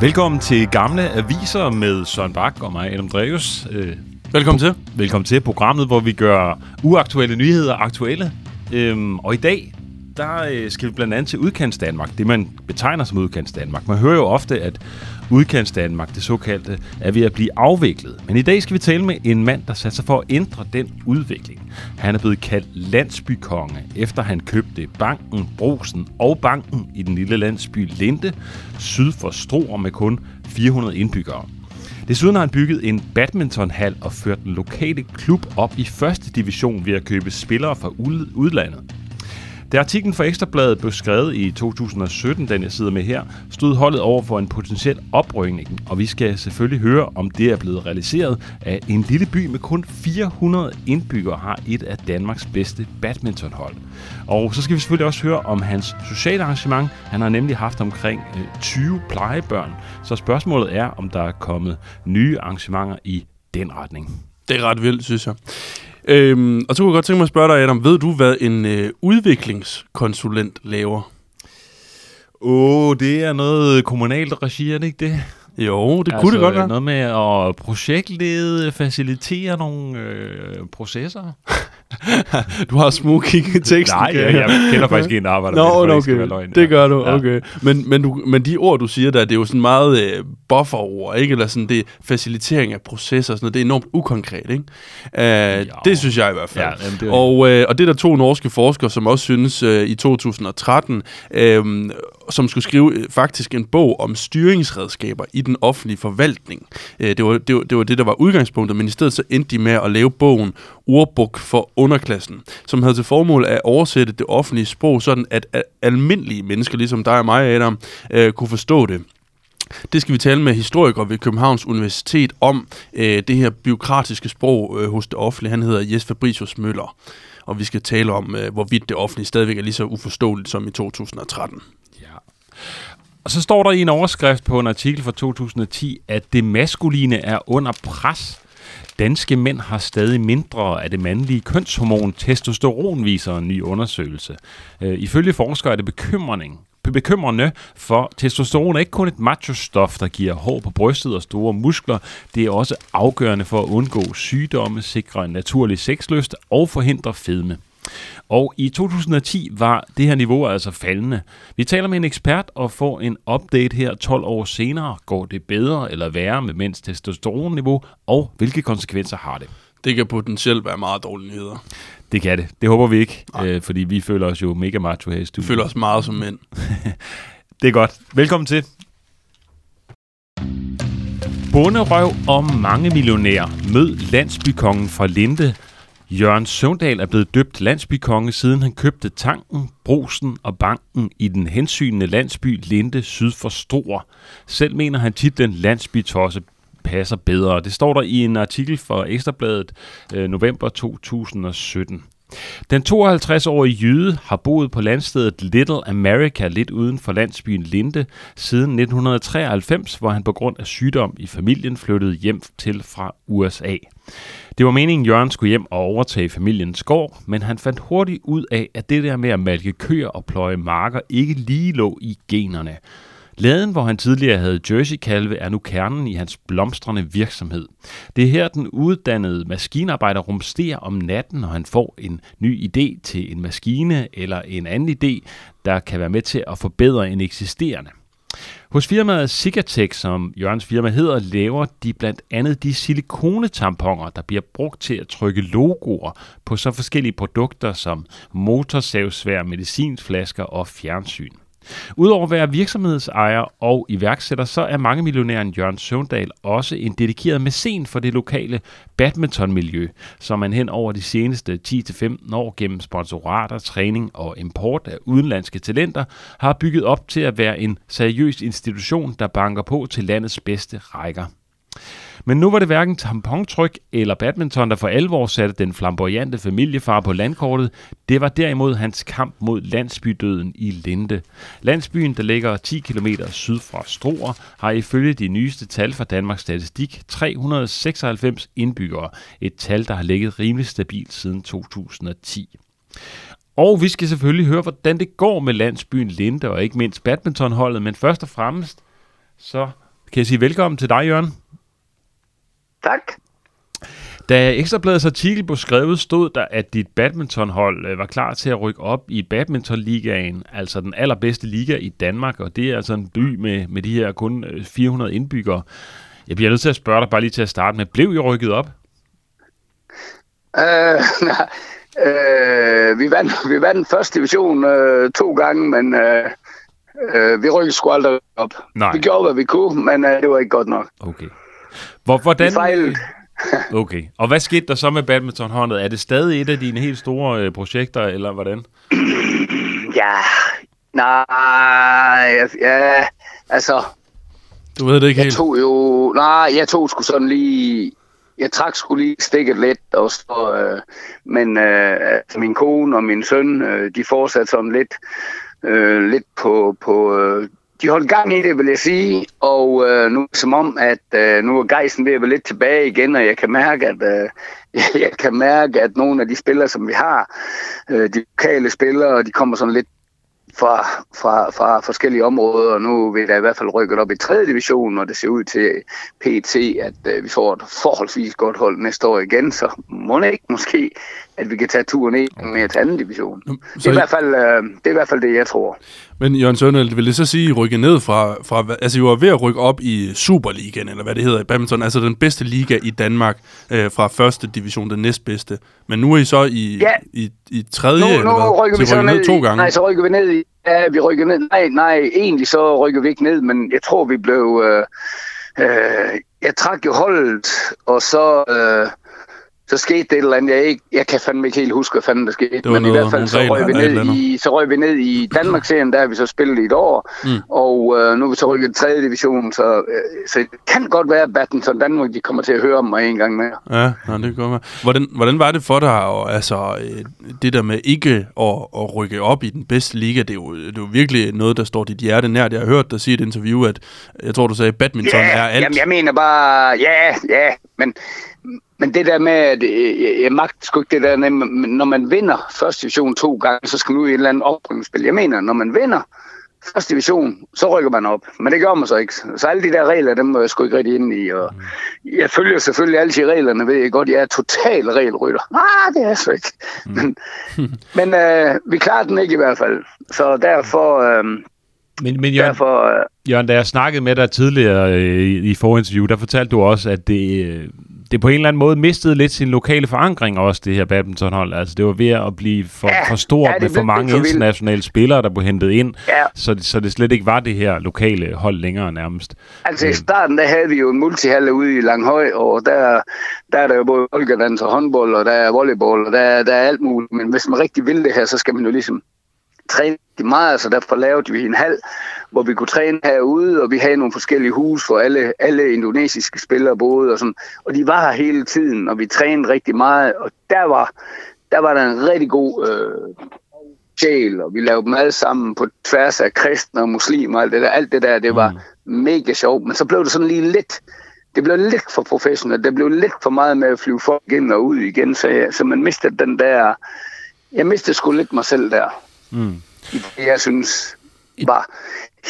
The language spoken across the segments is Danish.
Velkommen til Gamle Aviser med Søren Bak og mig, Adam Dreves. Øh, Velkommen til. velkommen til programmet, hvor vi gør uaktuelle nyheder aktuelle. Øhm, og i dag, der øh, skal vi blandt andet til udkants Danmark, det man betegner som udkants Danmark. Man hører jo ofte, at udkants Danmark, det såkaldte, er ved at blive afviklet. Men i dag skal vi tale med en mand, der satte sig for at ændre den udvikling. Han er blevet kaldt landsbykonge, efter han købte banken, brosen og banken i den lille landsby Linde, syd for Struer med kun 400 indbyggere. Desuden har han bygget en badmintonhal og ført den lokale klub op i første division ved at købe spillere fra udlandet. Da artiklen for Ekstrabladet blev skrevet i 2017, den jeg sidder med her, stod holdet over for en potentiel oprykning, og vi skal selvfølgelig høre, om det er blevet realiseret, at en lille by med kun 400 indbyggere har et af Danmarks bedste badmintonhold. Og så skal vi selvfølgelig også høre om hans sociale arrangement. Han har nemlig haft omkring øh, 20 plejebørn, så spørgsmålet er, om der er kommet nye arrangementer i den retning. Det er ret vildt, synes jeg. Øhm, og så kunne jeg godt tænke mig at spørge dig, Adam, ved du, hvad en øh, udviklingskonsulent laver? Åh, oh, det er noget kommunalt regi, er det ikke det? Jo, det kunne det godt være. Noget med at projektlede, facilitere nogle øh, processer. Du har smug kig i teksten. Nej, jeg, jeg kender faktisk en, der arbejder Nå, med det, okay. løgn. Det gør du, Ja. okay. Men, men, du, men de ord, du siger der, det er jo sådan meget øh, bufferord, ikke? Eller sådan, det er facilitering af processer og sådan noget. Det er enormt ukonkret, ikke? Uh, det synes jeg i hvert fald. Ja, jamen, det er- og, øh, og det er der to norske forskere, som også synes øh, i 2013, øh, som skulle skrive øh, faktisk en bog om styringsredskaber i den offentlige forvaltning. Øh, det, var, det, var, det var det, der var udgangspunktet, men i stedet så endte de med at lave bogen Ordbog for underklassen, som havde til formål at oversætte det offentlige sprog, sådan at, almindelige mennesker, ligesom dig og mig, Adam, øh, kunne forstå det. Det skal vi tale med historiker ved Københavns Universitet om øh, det her byråkratiske sprog øh, hos det offentlige. Han hedder Jes Fabricius Møller. Og vi skal tale om, øh, hvorvidt det offentlige stadigvæk er lige så uforståeligt som i 2013. Ja. Og så står der i en overskrift på en artikel fra 2010, at det maskuline er under pres. Danske mænd har stadig mindre af det mandlige kønshormon testosteron, viser en ny undersøgelse. Øh, ifølge forskere er det bekymring, bekymrende, for testosteron er ikke kun et machostof, der giver hår på brystet og store muskler. Det er også afgørende for at undgå sygdomme, sikre en naturlig sexlyst og forhindre fedme. Og i 2010 var det her niveau altså faldende. Vi taler med en ekspert og får en update her 12 år senere. Går det bedre eller værre med mænds testosteronniveau, og hvilke konsekvenser har det? Det kan potentielt være meget dårlige nyheder. Det kan det. Det håber vi ikke, øh, fordi vi føler os jo mega macho her i Vi studiet. føler os meget som mænd. Det er godt. Velkommen til. Bonderøv og mange millionærer. Mød landsbykongen fra Linde. Jørgen Søvndal er blevet døbt landsbykonge, siden han købte tanken, brusen og banken i den hensynende landsby Linde syd for Struer. Selv mener han titlen landsbytosse passer bedre. Det står der i en artikel fra Ekstrabladet øh, november 2017. Den 52-årige jøde har boet på landstedet Little America lidt uden for landsbyen Linde siden 1993, hvor han på grund af sygdom i familien flyttede hjem til fra USA. Det var meningen, Jørgen skulle hjem og overtage familiens gård, men han fandt hurtigt ud af, at det der med at malke køer og pløje marker ikke lige lå i generne. Laden, hvor han tidligere havde jerseykalve, er nu kernen i hans blomstrende virksomhed. Det er her, den uddannede maskinarbejder rumsterer om natten, når han får en ny idé til en maskine eller en anden idé, der kan være med til at forbedre en eksisterende. Hos firmaet Sigatech, som Jørgens firma hedder, laver de blandt andet de silikonetamponer, der bliver brugt til at trykke logoer på så forskellige produkter som motorsavsvær, medicinflasker og fjernsyn. Udover at være virksomhedsejer og iværksætter, så er mange millionæren Jørgen Søvndal også en dedikeret mæcen for det lokale badmintonmiljø, som man hen over de seneste 10-15 år gennem sponsorater, træning og import af udenlandske talenter har bygget op til at være en seriøs institution, der banker på til landets bedste rækker. Men nu var det hverken tampontryk eller badminton, der for alvor satte den flamboyante familiefar på landkortet. Det var derimod hans kamp mod landsbydøden i Linde. Landsbyen, der ligger 10 km syd fra Struer, har ifølge de nyeste tal fra Danmarks Statistik 396 indbyggere. Et tal, der har ligget rimelig stabilt siden 2010. Og vi skal selvfølgelig høre, hvordan det går med landsbyen Linde og ikke mindst badmintonholdet, men først og fremmest så kan jeg sige velkommen til dig, Jørgen. Tak. Da Ekstrabladets artikel blev skrevet, stod der, at dit badmintonhold øh, var klar til at rykke op i badmintonligaen, altså den allerbedste liga i Danmark, og det er altså en by med, med de her kun øh, 400 indbyggere. Jeg bliver nødt til at spørge dig bare lige til at starte med, blev I rykket op? Øh, nej, øh, vi, vandt, vi vandt første division øh, to gange, men øh, øh, vi rykkede sgu aldrig op. Nej. Vi gjorde, hvad vi kunne, men øh, det var ikke godt nok. Okay. Hvor, hvordan, fejlede. Okay. Og hvad skete der så med badmintonholdet? Er det stadig et af dine helt store øh, projekter, eller hvordan? Ja, nej, ja, altså, Du ved det ikke jeg helt. tog jo, nej, jeg tog sgu sådan lige, jeg trak sgu lige stikket lidt, og så, øh, men øh, altså, min kone og min søn, øh, de fortsatte sådan lidt, øh, lidt på, på øh, de holdt gang i det, vil jeg sige, og øh, nu som om, at øh, nu er gejsen ved at være lidt tilbage igen, og jeg kan mærke, at øh, jeg kan mærke, at nogle af de spillere, som vi har, øh, de lokale spillere, de kommer sådan lidt fra, fra, fra forskellige områder, og nu vil vi i hvert fald rykket op i 3. division, og det ser ud til PT, at øh, vi får et forholdsvis godt hold næste år igen, så må det ikke måske, at vi kan tage turen ind med til 2. division. Nå, Det Så, er, i hvert fald, øh, det er i hvert fald det, jeg tror. men Jørgen Sønderl, vil det så sige, at I rykke ned fra, fra... Altså, I var ved at rykke op i Superligaen, eller hvad det hedder i badminton, altså den bedste liga i Danmark, øh, fra første division, den næstbedste. Men nu er I så i, Ja. i, i tredje, Nu, eller nu hvad? rykker Så vi så rykker ned, to i- gange. Nej, så rykker vi ned i... Ja, vi rykker ned. Nej, nej, egentlig så rykker vi ikke ned, men jeg tror, vi blev... Øh, øh, jeg trak jo holdet, og så... Øh, så skete det et eller andet. Jeg, ikke, jeg kan fandme ikke helt huske, hvad fanden der skete. Men i noget- hvert fald så røg, vi ned i, så røg vi ned i Danmarksserien, der har vi så spillet i et år. Mm. Og øh, nu er vi så rykket i 3. division, så, øh, så det kan godt være, at Badminton Danmark de kommer til at høre om mig en gang mere. Ja, nej, det kan godt være. Hvordan, hvordan var det for dig, og, altså, øh, det der med ikke at, at rykke op i den bedste liga, det er, jo, det er jo virkelig noget, der står dit hjerte nært. Jeg har hørt dig sige i et interview, at jeg tror, du sagde, at badminton er alt. Jamen, jeg mener bare, ja, ja, men, men det der med, at øh, jeg, magter sgu ikke det der, når man vinder første division to gange, så skal man ud i et eller andet oprykningsspil. Jeg mener, når man vinder første division, så rykker man op. Men det gør man så ikke. Så alle de der regler, dem må jeg sgu ikke rigtig ind i. Og jeg følger selvfølgelig altid reglerne, ved jeg godt. Jeg er total regelrytter. Ah, det er jeg så ikke. Men, men øh, vi klarer den ikke i hvert fald. Så derfor, øh, Men, men Jørgen, derfor øh, Jørgen, da jeg snakkede med dig tidligere øh, i, i forinterview, der fortalte du også, at det, øh, det på en eller anden måde mistede lidt sin lokale forankring også, det her badmintonhold. Altså, det var ved at blive for, Ja, for stort ja, med for mange for internationale spillere, der blev hentet ind, ja, så, det- så det slet ikke var det her lokale hold længere nærmest. Altså i starten, der havde vi jo en multihalle ude i Langhøj, og der, der er der jo både boldgardans og håndbold, og der er volleyball, og der, der er alt muligt. Men hvis man rigtig vil det her, så skal man jo ligesom træne meget, så derfor lavede vi en hal, hvor vi kunne træne herude, og vi havde nogle forskellige hus, hvor alle, alle indonesiske spillere boede, og, sådan, og de var her hele tiden, og vi trænede rigtig meget, og der var der, var der en rigtig god øh, sjæl, og vi lavede mad sammen på tværs af kristne og muslimer, og alt det der, alt det der, det var mm. mega sjovt, men så blev det sådan lige lidt, det blev lidt for professionelt, det blev lidt for meget med at flyve folk ind og ud igen, så, jeg, så man mistede den der, jeg mistede sgu lidt mig selv der, Mm. i det jeg synes var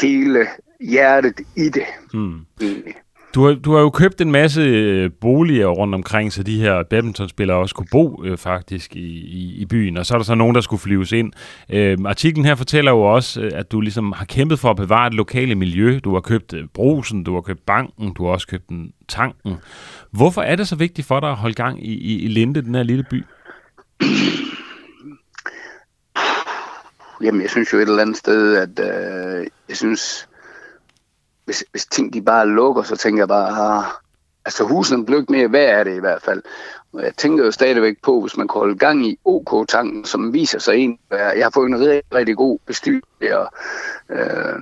hele hjertet i det, Mm. egentlig. Du har, du har jo købt en masse øh, boliger rundt omkring, så de her badmintonspillere også kunne bo øh, faktisk i, i, i byen, og så er der så nogen, der skulle flyves ind. Øh, artiklen her fortæller jo også, øh, at du ligesom har kæmpet for at bevare det lokale miljø. Du har købt øh, brusen, du har købt banken, du har også købt en tanken. Hvorfor er det så vigtigt for dig at holde gang i, i, i Linde, den her lille by? Jamen, jeg synes jo et eller andet sted, at øh, jeg synes, hvis, hvis ting de bare lukker, så tænker jeg bare, ah, altså husene bliver ikke mere værd af det i hvert fald. Og jeg tænker jo stadigvæk på, hvis man kan holde gang i OK-tanken, som viser sig en. Jeg har fået en rigtig, rigtig god bestyrelse og, øh,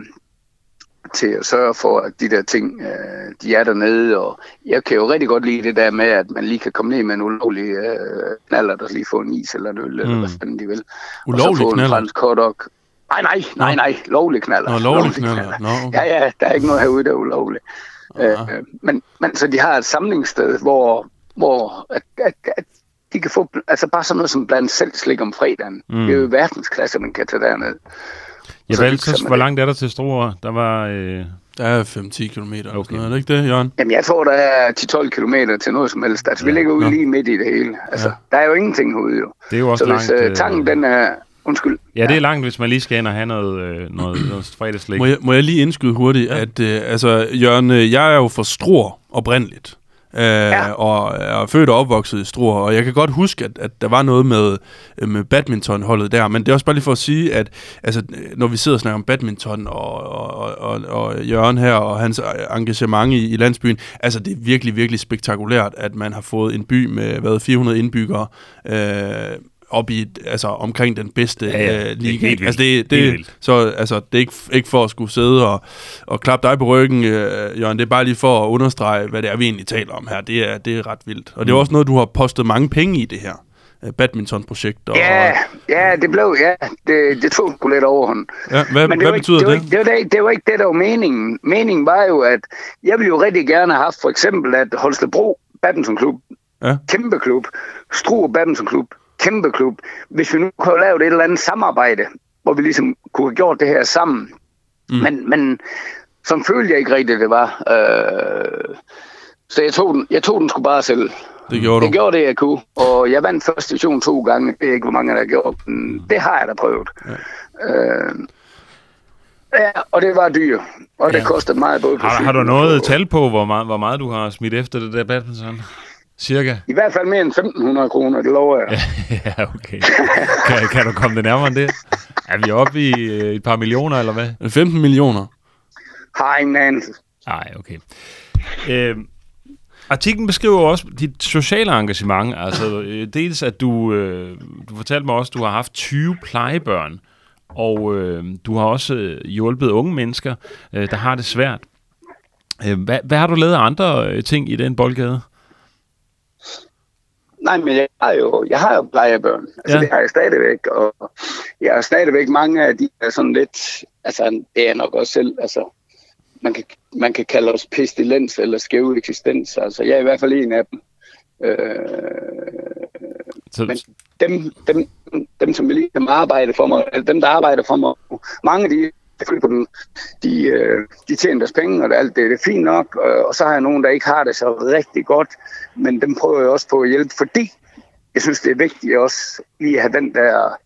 til at sørge for, at de der ting, øh, de er dernede. Og jeg kan jo rigtig godt lide det der med, at man lige kan komme ned med en ulovlig øh, knaller, der lige få en is eller en øl, mm. eller hvad fanden de vil. og så Ulovlig få en knaller? fransk hotdog. Nej, nej, nej, nej, lovlig knaller. Nå, lovlig knaller. Nå, okay. Ja, ja, der er ikke noget herude, der er ulovligt. Øh, Aha. men, men så de har et samlingssted, hvor, hvor at, at, at de kan få altså bare sådan noget som blandt selv slik om fredagen. Mm. Mm. Det er jo verdensklasse, man kan tage derned. Jeg Så sig så, hvor langt er der til Struer? Der var øh, Der er 5-10 km. Okay. Okay. Er det ikke det, Jørgen? Jamen, jeg tror, der er 10-12 km til noget som helst. Altså, vi Ja, ligger ude nå. lige midt i det hele. Altså, Ja. der er jo ingenting herude, jo. Det er jo også Så hvis langt. øh, tanken, den er... Undskyld. Ja, det er langt, hvis man lige skal ind og have noget, øh, noget, noget fredagslæg. Må jeg, må jeg lige indskyde hurtigt, ja. at øh, altså, Jørgen, øh, jeg er jo fra Struer oprindeligt. Øh, ja. Og er født og opvokset i Struer, og jeg kan godt huske, at, at der var noget med, øh, med badmintonholdet der, men det er også bare lige for at sige, at altså, når vi sidder og snakker om badminton og, og, og, og Jørgen her og hans engagement i, i landsbyen, altså det er virkelig, virkelig spektakulært, at man har fået en by med hvad, 400 indbyggere øh, op i, altså omkring den bedste Ja, ja. øh, Det er liga. helt vildt. Altså det, Helt det, vildt. så altså, det er ikke, ikke for at skulle sidde og, og klappe dig på ryggen, øh, Jørgen. Det er bare lige for at understrege, hvad det er, vi egentlig taler om her. Det er, det er ret vildt. Og det er Mm. også noget, du har postet mange penge i det her øh, badmintonprojekt. Og, Ja, ja, det blev... Ja, det, det tog sgu lidt overhånd. ja hvad, Men hvad betyder ikke, det? det? Var, ikke- det, var, det, det var ikke det, der var meningen. Meningen var jo, at jeg ville jo rigtig gerne have haft for eksempel, at Holstebro Badmintonklub, Ja. kæmpe klub, Struer Badmintonklub, kæmpe klub, hvis vi nu kunne lavet et eller andet samarbejde, hvor vi ligesom kunne have gjort det her sammen. Mm. Mm. Men, men sådan følte jeg ikke rigtigt, det var. Øh, så jeg tog, den, jeg tog den sgu bare selv. Det gjorde du. Jeg gjorde det, jeg kunne, og jeg vandt første division to gange. Det er ikke, hvor mange der har gjort, men det har jeg da prøvet. Ja. Øh, ja, og det var dyrt, og det Ja. kostede meget både på Har, har du og noget tal på, hvor meget, hvor meget du har smidt efter det der badminton? Cirka? I hvert fald mere end 1.500 kroner, det lover jeg. ja, okay. Kan, kan du komme det nærmere end det? Er vi oppe i øh, et par millioner, eller hvad? 15 millioner. Har ingen anelse. Nej, okay. Øh, artiklen beskriver også dit sociale engagement. Altså, øh, dels at du, øh, du fortalte mig også, at du har haft 20 plejebørn, og øh, du har også øh, hjulpet unge mennesker, øh, der har det svært. Øh, hvad, hvad har du lavet af andre øh, ting i den boldgade? Nej, men jeg har jo, jeg har jo plejebørn. Altså, Ja. det har jeg stadigvæk. Og jeg har stadigvæk mange af de er sådan lidt... Altså, det er nok også selv. Altså, man kan, man kan kalde os pestilens eller skæv eksistens. Altså, jeg er i hvert fald en af dem. Øh, Så, Men dem, dem, dem som ligesom arbejde for mig, dem, der arbejder for mig, mange af de, på den, de, øh, de tjener deres penge, og det, alt det, det er fint nok, øh, og så har jeg nogen, der ikke har det så rigtig godt, men dem prøver jeg også på at hjælpe, fordi jeg synes, det er vigtigt også lige at have den der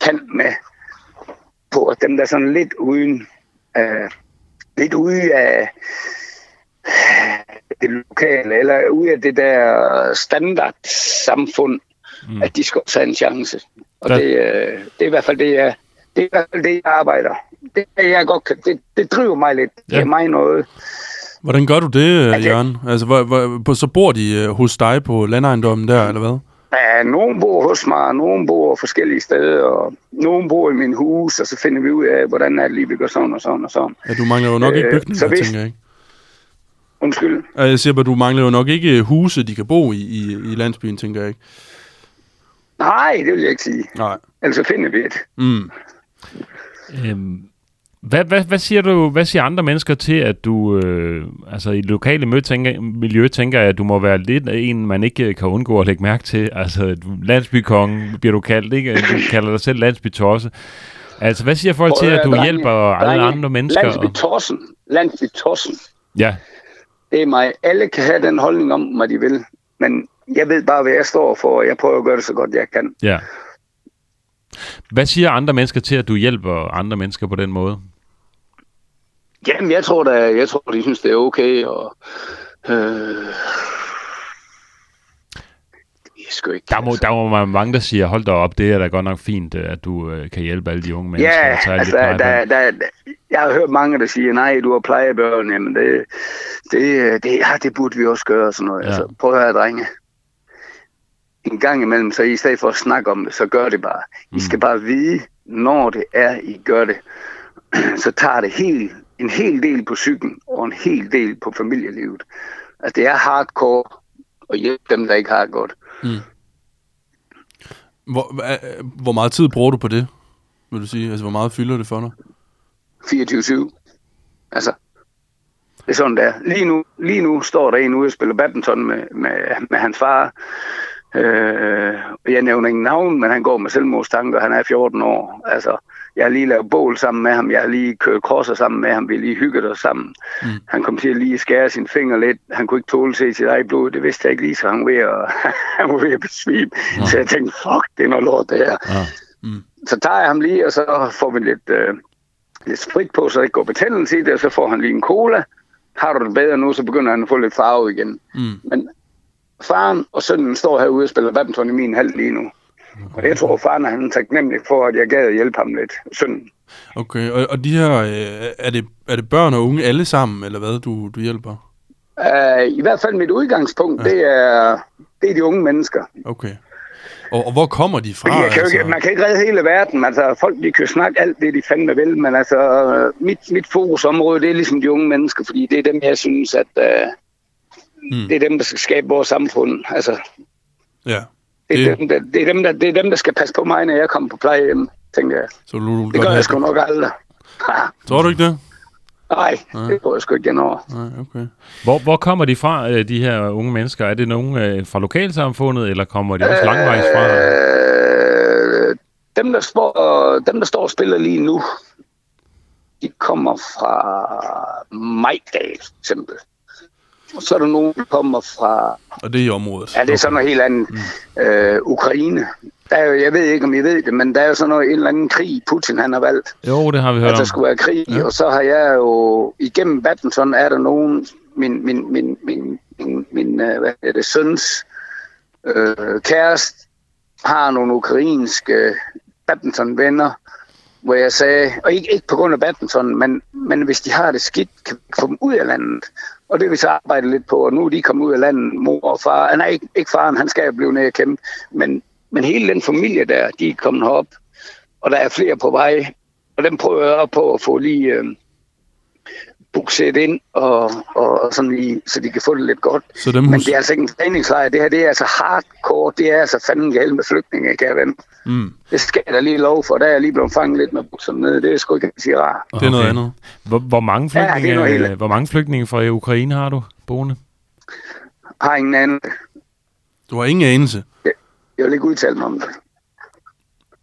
kant med på, at dem der er sådan lidt uden, øh, lidt ude af det lokale, eller ude af det der standard samfund, Mm. mm. at de skal også have en chance. Og Der- det, øh, det er i hvert fald det, jeg, det er i hvert fald det, jeg arbejder. Det, er, jeg godt kan, det, det driver mig lidt. Det Ja. er mig noget. Hvordan gør du det, øh, Altså- Jørgen? Altså, hvor, hvor, så bor de øh, hos dig på landejendommen der, eller hvad? Ja, nogen bor hos mig, nogen bor forskellige steder, og nogen bor i min hus, og så finder vi ud af, hvordan er det lige, vi gør sådan og sådan og sådan. Ja, du mangler jo nok ikke Øh, bygninger, så hvis- tænker jeg ikke. Undskyld. Jeg siger bare, du mangler jo nok ikke huse, de kan bo i, i, i landsbyen, tænker jeg ikke. Nej, det vil jeg ikke sige. Nej. Ellers så finder vi et. Mm. Øhm, hvad, hvad, hvad, siger du, hvad siger andre mennesker til, at du, øh, altså i det lokale miljø tænker, miljø tænker jeg, at du må være lidt en, man ikke øh, kan undgå at lægge mærke til. Altså, landsbykongen bliver du kaldt, ikke? Du kalder dig selv landsbytosse. Altså, hvad siger folk Prøv til, at du drenge, hjælper alle drenge, andre mennesker? Landsby Og, Torsen. Landsby Torsen. ja, Det er mig. Alle kan have den holdning om, hvad de vil. Men jeg ved bare, hvad jeg står for, og jeg prøver at gøre det så godt, jeg kan. ja. Hvad siger andre mennesker til, at du hjælper andre mennesker på den måde? Jamen, jeg tror da, jeg tror, de synes, det er okay, og... Øh, sgu ikke... Der må, der må være mange, der siger, hold da op, det er da godt nok fint, øh, at du øh, kan hjælpe alle de unge mennesker. Ja, tage altså, der, der, der, jeg har hørt mange, der siger, nej, du har plejebørn, jamen det, det, det, ja, det burde vi også gøre, og sådan noget. Ja. Altså, prøv at høre, drenge. En gang imellem, så i stedet for at snakke om det, så gør det bare. I skal bare vide, når det er, I gør det, så tager det helt, en hel del på cyklen, og en hel del på familielivet. Altså, det er hardcore at hjælpe dem, der ikke har det godt. Hvor, hva- hvor meget tid bruger du på det, vil du sige? Altså, hvor meget fylder det for dig? 24-7. Altså, det er sådan, der. Lige nu, lige nu står der en ude og spiller badminton med, med, med hans far. Øh, jeg nævner ingen navn, men han går med selvmordstanker, han er 14 år. Altså, Jeg har lige lavet bål sammen med ham. Jeg har lige kørt crosser sammen med ham. Vi har lige hygget os sammen. Mm. Han kom til at lige skære sin finger lidt. Han kunne ikke tåle at se sit eget blod. Det vidste jeg ikke lige, så han var ved at, han var ved at besvime. Ja. Så jeg tænkte, fuck, det er noget lort, det her. Ja. Mm. Så tager jeg ham lige, og så får vi lidt, øh, lidt sprit på, så det ikke går betændelse i det, og så får han lige en cola. Har du det bedre nu, så begynder han at få lidt farve igen. Mm. Men faren og sønnen står herude og spiller badminton i min hal lige nu. Og jeg tror, faren han er taknemmelig for, at jeg gad at hjælpe ham lidt. Sønnen. Okay, og, og de her, øh, er, det, er det børn og unge alle sammen, eller hvad, du, du hjælper? Uh, I hvert fald mit udgangspunkt, ja. det, er, det er de unge mennesker. Okay. Og, og hvor kommer de fra? Jeg kan altså? ikke, man kan ikke redde hele verden. Altså, folk de kan snakke alt det, de fandme vil, men altså, mit, mit fokusområde, det er ligesom de unge mennesker, fordi det er dem, jeg synes, at uh, mm. det er dem, der skal skabe vores samfund. Altså, ja. Det er, det... Dem, der, det, er dem, der, det er dem, der skal passe på mig, når jeg kommer på plejehjem, tænker jeg. Så du, du det gør jeg sgu nok aldrig. Tror du ikke det? Nej, det tror jeg sgu ikke over. Nej, okay. Hvor, hvor kommer de fra, øh, de her unge mennesker? Er det nogen øh, fra lokalsamfundet, eller kommer de også øh, langvejs fra? Øh, dem, der står, dem, der står og spiller lige nu, de kommer fra Majdal, eksempel. Og så er der nogen, der kommer fra... Og det er i området? Ja, det er sådan noget helt andet. Mm. Øh, Ukraine. Der er jo, jeg ved ikke, om I ved det, men der er jo sådan noget, en eller anden krig, Putin han har valgt. Jo, det har vi hørt At der skulle være krig, ja. og så har jeg jo... Igennem badminton er der nogen... Min, min, min, min, min, min uh, hvad er det, søns øh, kæreste har nogle ukrainske badmintonvenner, hvor jeg sagde, og ikke, ikke på grund af badminton, men, men hvis de har det skidt, kan vi få dem ud af landet. Og det vil så arbejde lidt på, og nu er de kommet ud af landet, mor og far. Ah, nej, ikke, ikke faren, han skal blive nede og kæmpe, men, men hele den familie der, de er kommet herop, og der er flere på vej, og dem prøver jeg på at få lige øh, bukset ind, og, og, sådan lige, så de kan få det lidt godt. Så dem Men det er altså ikke en træningslejr. Det her det er altså hardcore. Det er altså fanden galt med flygtninge, kan jeg vende. Mm. Det skal jeg da lige lov for. Der er jeg lige blevet fanget lidt med bukserne nede. Det er sgu ikke sige rart. Okay. Det er noget andet. Hvor, hvor, mange flygtninge, ja, hvor mange flygtninge fra Ukraine har du boende? Har ingen anden. Du har ingen anelse? Jeg, jeg vil ikke udtale mig om det.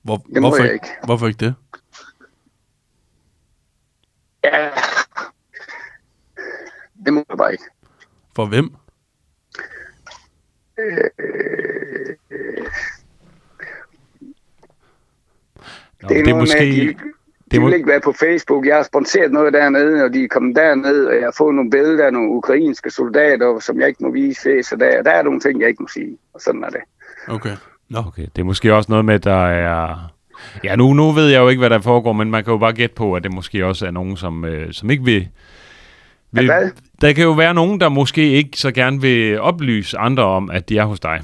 Hvor, det hvorfor, ikke. hvorfor ikke det? Ja, det må jeg bare ikke. For hvem? Øh, Nå, det er, det er måske... Med, de, de må... vil ikke være på Facebook. Jeg har sponsoreret noget dernede, og de er kommet derned, og jeg har fået nogle billeder af nogle ukrainske soldater, som jeg ikke må vise fæs, og der, der er nogle ting, jeg ikke må sige, og sådan er det. Okay. Nå. Okay, det er måske også noget med, at der er... Ja, nu, nu ved jeg jo ikke, hvad der foregår, men man kan jo bare gætte på, at det måske også er nogen, som, øh, som ikke vil vil, hvad? Der kan jo være nogen, der måske ikke så gerne vil oplyse andre om, at de er hos dig.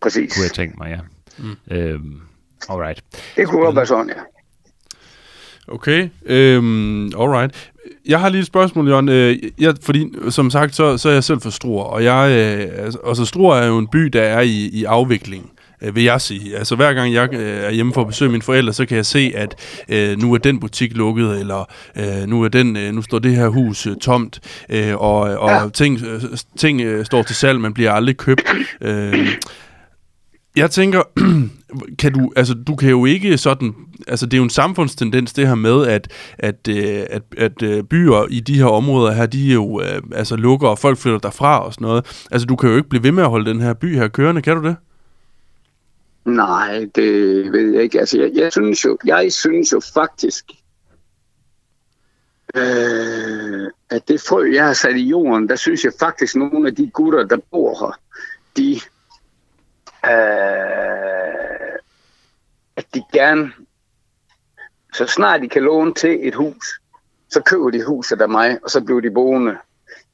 Præcis. Kunne jeg tænke mig, ja. Mm. Øhm, alright. Det kunne godt være sådan, ja. Okay, øhm, alright. Jeg har lige et spørgsmål, Jørgen. Øh, jeg, fordi, som sagt, så, så er jeg selv fra Struer, og jeg, øh, altså, altså Struer er jo en by, der er i, i afvikling øh, vil jeg sige. Altså hver gang jeg øh, er hjemme for at besøge mine forældre, så kan jeg se, at øh, nu er den butik lukket, eller øh, nu er den, øh, nu står det her hus øh, tomt, øh, og, og ja. ting, øh, ting øh, står til salg, men bliver aldrig købt. Øh, jeg tænker, kan du, altså, du kan jo ikke sådan, altså det er jo en samfundstendens det her med, at, at, øh, at, at, at byer i de her områder her, de jo øh, altså lukker, og folk flytter derfra og sådan noget. Altså du kan jo ikke blive ved med at holde den her by her kørende, kan du det? Nej, det ved jeg ikke. Altså, jeg, jeg, synes, jo, jeg synes jo faktisk, øh, at det frø, jeg har sat i jorden, der synes jeg faktisk, at nogle af de gutter, der bor her, de, øh, at de gerne, så snart de kan låne til et hus, så køber de huset af mig, og så bliver de boende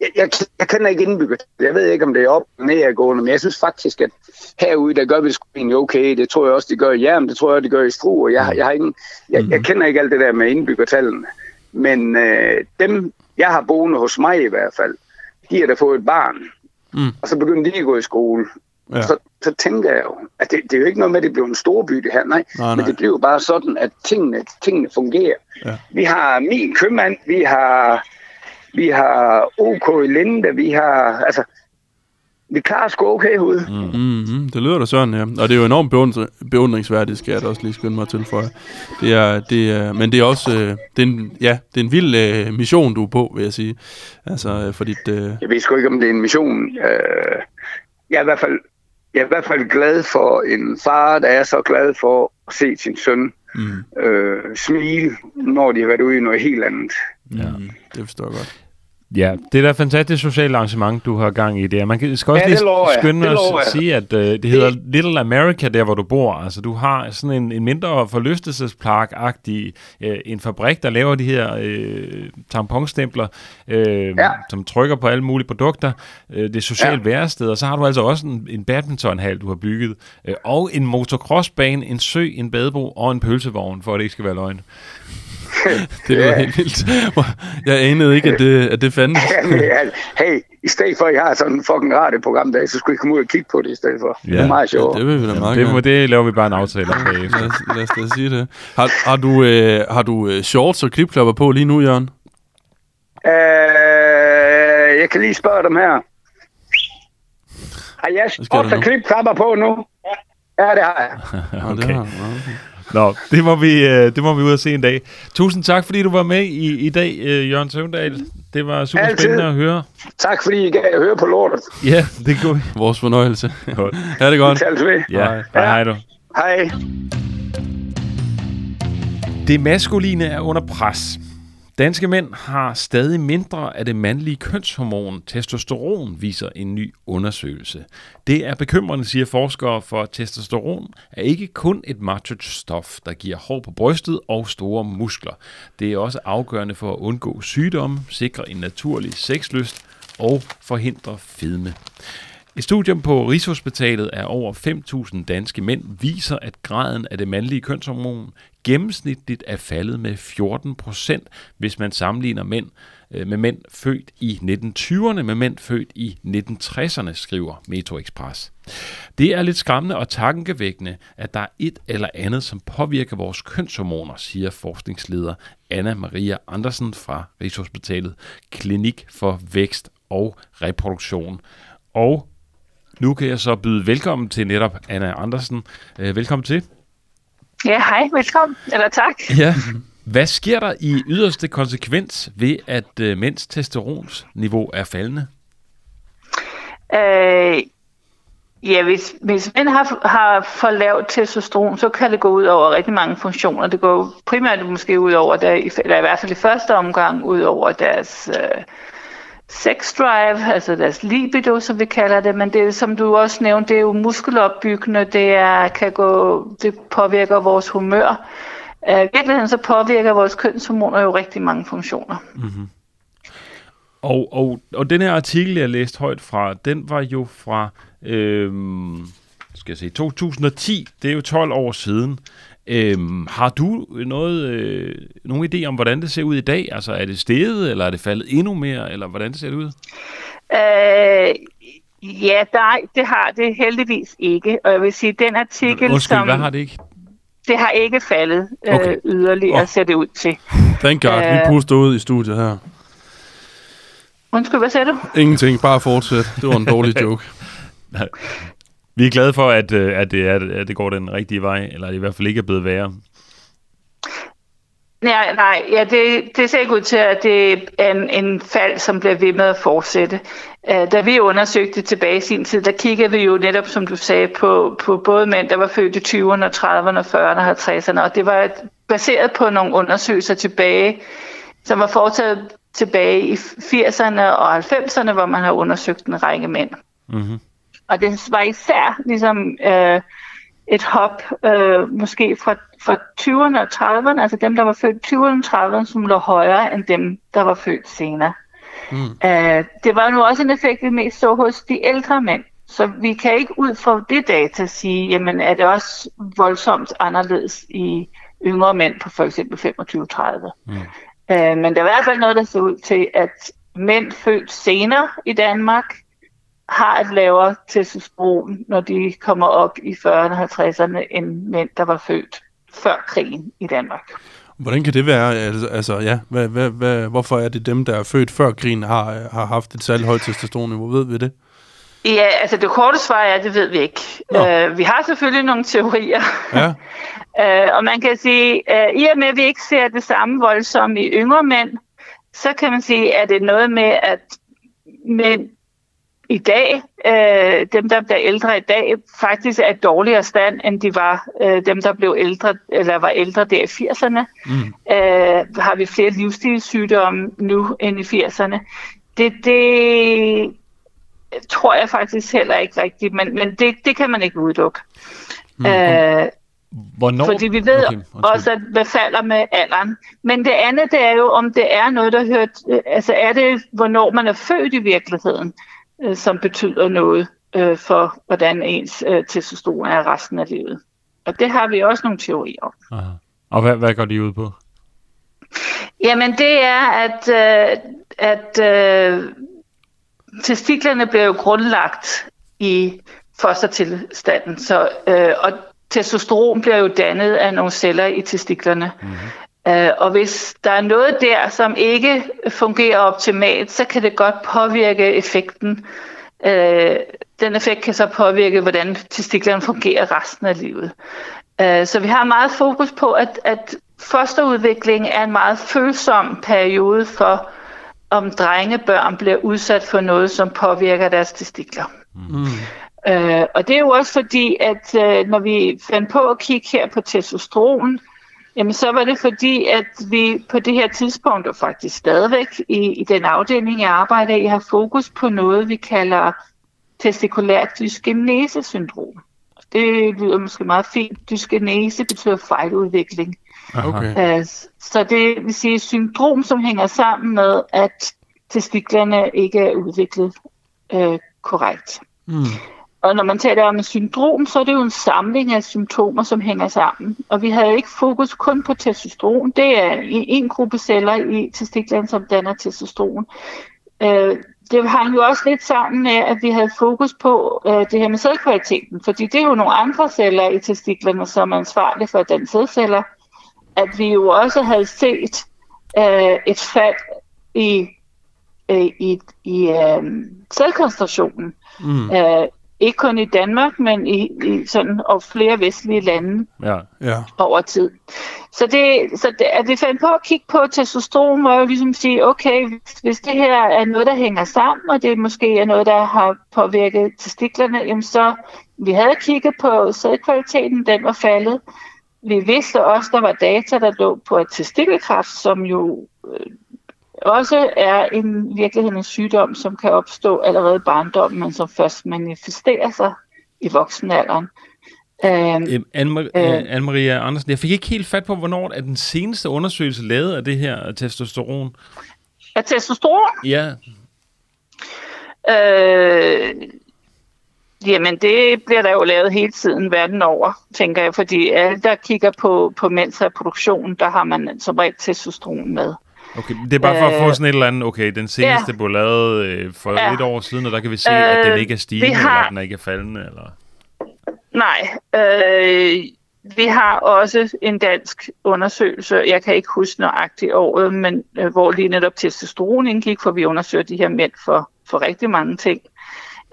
jeg, jeg, jeg kender ikke indbygget. Jeg ved ikke, om det er op og nedadgående, men jeg synes faktisk, at herude, der gør vi det sgu egentlig okay. Det tror jeg også, de gør i Hjem, det tror jeg, de gør i Stru, og jeg, jeg, har ingen, jeg, jeg mhm. kender ikke alt det der med indbyggertallene. Men øh, dem, jeg har boende hos mig i hvert fald, de har da fået et barn, mm. og så begynder de at gå i skole. Ja. Så, så tænker jeg jo, at det, det er jo ikke noget med, at det bliver en stor by det her, nej, nej, nej. men det bliver bare sådan, at tingene, tingene fungerer. Ja. Vi har min købmand, vi har vi har OK i Linde, vi har, altså, vi klarer sgu okay ud. Mm. Mm-hmm. Det lyder da sådan, ja. Og det er jo enormt beundr- beundringsværdigt, skal jeg da også lige skynde mig til for. Det er, det er, men det er også øh, det er en, ja, det er en vild øh, mission, du er på, vil jeg sige. Altså, øh, for dit... Øh... Jeg ved sgu ikke, om det er en mission. Øh, jeg er i hvert fald jeg er i hvert fald glad for en far, der er så glad for at se sin søn mm. øh, smile, når de har været ude i noget helt andet. Ja, mm, det forstår jeg godt. Ja, det er da et fantastisk socialt arrangement, du har gang i der. Man kan, skal også Ja, lige det skynde Det at sige, at uh, det hedder Little America, der hvor du bor. Altså, du har sådan en, en mindre forlystelsespark-agtig uh, en fabrik, der laver de her uh, tamponstempler, uh, Ja. som trykker på alle mulige produkter. Uh, det er socialt Ja. værested, og så har du altså også en, en badmintonhal, du har bygget, uh, og en motocrossbane, en sø, en badebro og en pølsevogn, for at det ikke skal være løgn. Det lyder helt vildt. Jeg anede ikke, at det, at det fandtes. Jamen, ja, hey, i stedet for, at I har sådan en fucking radioprogram der, så skulle I komme ud og kigge på det i stedet for. Ja. Det er meget sjovt. Det vil vi da meget Det, må, gerne. det laver vi bare en aftale om. Lad os, lad os da sige det. Har, har du, øh, har du øh, shorts og klipklapper på lige nu, Jørgen? Øh, jeg kan lige spørge dem her. Har jeg også nu? klipklapper på nu? Ja, det har jeg. Ja, Okay. det har, ja, okay. Nå, det må, vi, øh, det må vi ud og se en dag. Tusind tak, fordi du var med i, i dag, øh, Jørgen Søvndal. Det var super Altid. spændende at høre. Tak fordi I gav at høre på lortet. Ja, det går. Vores fornøjelse. Ha' det godt. Tals ved. Ja, Hej. hej, hej du. Hej. Det maskuline er under pres. Danske mænd har stadig mindre af det mandlige kønshormon testosteron, viser en ny undersøgelse. Det er bekymrende, siger forskere, for testosteron er ikke kun et macho-stof, der giver hår på brystet og store muskler. Det er også afgørende for at undgå sygdomme, sikre en naturlig sexlyst og forhindre fedme. Et studium på Rigshospitalet af over 5.000 danske mænd viser, at graden af det mandlige kønshormon gennemsnitligt er faldet med 14 procent, hvis man sammenligner mænd øh, med mænd født i 1920'erne med mænd født i 1960'erne, skriver Metro Express. Det er lidt skræmmende og tankevækkende, at der er et eller andet, som påvirker vores kønshormoner, siger forskningsleder Anna Maria Andersen fra Rigshospitalet, Klinik for Vækst og Reproduktion. Og nu kan jeg så byde velkommen til netop Anna Andersen. Øh, velkommen til. Ja, hej, velkommen. Eller tak. Ja. Hvad sker der i yderste konsekvens ved, at øh, mænds testosteronsniveau er faldende? Øh, ja, hvis, hvis mænd har, har for lavt testosteron, så kan det gå ud over rigtig mange funktioner. Det går primært måske ud over, der, eller i hvert fald i første omgang, ud over deres øh, sex drive, altså deres libido, som vi kalder det. Men det som du også nævnte, det er jo muskelopbyggende, det, er, kan gå, det påvirker vores humør. Øh, I virkeligheden så påvirker vores kønshormoner jo rigtig mange funktioner. Mhm. Og, og, og den her artikel, jeg læste højt fra, den var jo fra Øh skal jeg se, 2010. Det er jo 12 år siden. Øhm, har du noget, øh, nogen idé om, hvordan det ser ud i dag? Altså, er det steget, eller er det faldet endnu mere, eller hvordan det ser det ud? Øh, ja, nej, det har det heldigvis ikke. Og jeg vil sige, den artikel, Undskyld, som hvad har det ikke? det har ikke faldet øh, Okay. yderligere, oh. ser det ud til. Thank God, vi Øh. puster ud i studiet her. Undskyld, hvad sagde du? Ingenting, bare fortsæt. Det var en dårlig joke. Vi er glade for, at, øh, at, det, er, at det går den rigtige vej, eller det i hvert fald ikke er blevet værre. Nej, nej ja, det, det ser ikke ud til, at det er en, en fald, som bliver ved med at fortsætte. Uh, da vi undersøgte tilbage i sin tid, der kiggede vi jo netop, som du sagde, på, på både mænd, der var født i 20'erne, 30'erne, 40'erne og 50'erne, og det var baseret på nogle undersøgelser tilbage, som var foretaget tilbage i 80'erne og 90'erne, hvor man har undersøgt en række mænd. Mm-hmm. Og det var især ligesom øh, et hop, øh, måske fra, fra 20'erne og 30'erne, altså dem, der var født i 20'erne og 30'erne, som lå højere end dem, der var født senere. Mm. Øh, det var nu også en effekt, vi mest så hos de ældre mænd. Så vi kan ikke ud fra det data sige, jamen er det også voldsomt anderledes i yngre mænd på for eksempel 25-30. Mm. Øh, men der er i hvert fald noget, der ser ud til, at mænd født senere i Danmark har et lavere testosteron, når de kommer op i 40'erne og 50'erne, end mænd, der var født før krigen i Danmark. Hvordan kan det være? Altså, altså ja, hvad, hvad, hvad, hvorfor er det dem, der er født før krigen, har, har haft et særligt højt testosteronniveau? Ved vi det? Ja, altså det korte svar er, det ved vi ikke. Uh, vi har selvfølgelig nogle teorier. Ja. uh, og man kan sige, uh, i og med at vi ikke ser det samme voldsomme i yngre mænd, så kan man sige, at det er noget med, at mænd i dag, øh, dem der bliver ældre i dag, faktisk er i dårligere stand, end de var øh, dem, der blev ældre, eller var ældre der i 80'erne. Mm. Øh, har vi flere livsstilssygdomme nu end i 80'erne. Det, det tror jeg faktisk heller ikke rigtigt, men, men det, det kan man ikke udelukke. Mm. Øh, Hvornår? Fordi vi ved okay, også, at hvad falder med alderen. Men det andet, det er jo, om det er noget, der hørt... Altså er det, hvornår man er født i virkeligheden, øh, som betyder noget øh, for, hvordan ens øh, testosteron er resten af livet. Og det har vi også nogle teorier om. Aha. Og hvad, hvad går de ud på? Jamen det er, at, øh, at øh, testiklerne bliver jo grundlagt i fostertilstanden. Så, øh, og testosteron bliver jo dannet af nogle celler i testiklerne. Mm-hmm. Øh, og hvis der er noget der, som ikke fungerer optimalt, så kan det godt påvirke effekten. Øh, den effekt kan så påvirke, hvordan testiklerne fungerer resten af livet. Øh, så vi har meget fokus på, at, at fosterudvikling er en meget følsom periode for, om drengebørn bliver udsat for noget, som påvirker deres testikler. Mm. Øh, og det er jo også fordi, at øh, når vi fandt på at kigge her på testosteron, jamen så var det fordi, at vi på det her tidspunkt, og faktisk stadigvæk i, i den afdeling, jeg arbejder i, har fokus på noget, vi kalder testikulært dysgenese-syndrom. Det lyder måske meget fint. Dysgenese betyder fejludvikling. Okay. Så det vil sige et syndrom, som hænger sammen med, at testiklerne ikke er udviklet uh, korrekt. Mm. Og når man taler om et syndrom, så er det jo en samling af symptomer, som hænger sammen. Og vi havde ikke fokus kun på testosteron. Det er en gruppe celler i testiklerne, som danner testosteron. Øh, det hang jo også lidt sammen med, at vi havde fokus på øh, det her med sædkvaliteten, fordi det er jo nogle andre celler i testiklerne, som er ansvarlige for den sædceller, at vi jo også havde set øh, et fald i, øh, i, i øh, sædkoncentrationen. Mm. Øh, ikke kun i Danmark, men i, i sådan og flere vestlige lande ja. Ja. over tid. Så, det, så det, at vi fandt på at kigge på testosteron, var jo ligesom at sige, okay, hvis, hvis det her er noget, der hænger sammen, og det måske er noget, der har påvirket testiklerne, jamen så vi havde kigget på sædkvaliteten, den var faldet. Vi vidste også, der var data, der lå på et testikelkræft, som jo øh, også er en virkelighed en sygdom, som kan opstå allerede i barndommen, men som først manifesterer sig i voksenalderen. Øhm, øh, Anne Andersen, jeg fik ikke helt fat på, hvornår er den seneste undersøgelse lavet af det her testosteron? Af testosteron? Ja. Øh, jamen, det bliver der jo lavet hele tiden verden over, tænker jeg, fordi alle, der kigger på, på mænds reproduktion, der har man som regel testosteron med. Okay, det er bare for at få sådan et eller andet, okay, den seneste ja. lavet øh, for ja. et år siden, og der kan vi se, øh, at den øh, ikke er stigende, har... eller den ikke er faldende, eller... Nej, øh, vi har også en dansk undersøgelse, jeg kan ikke huske nøjagtigt året, men øh, hvor lige netop testosteron indgik, for vi undersøger de her mænd for, for rigtig mange ting.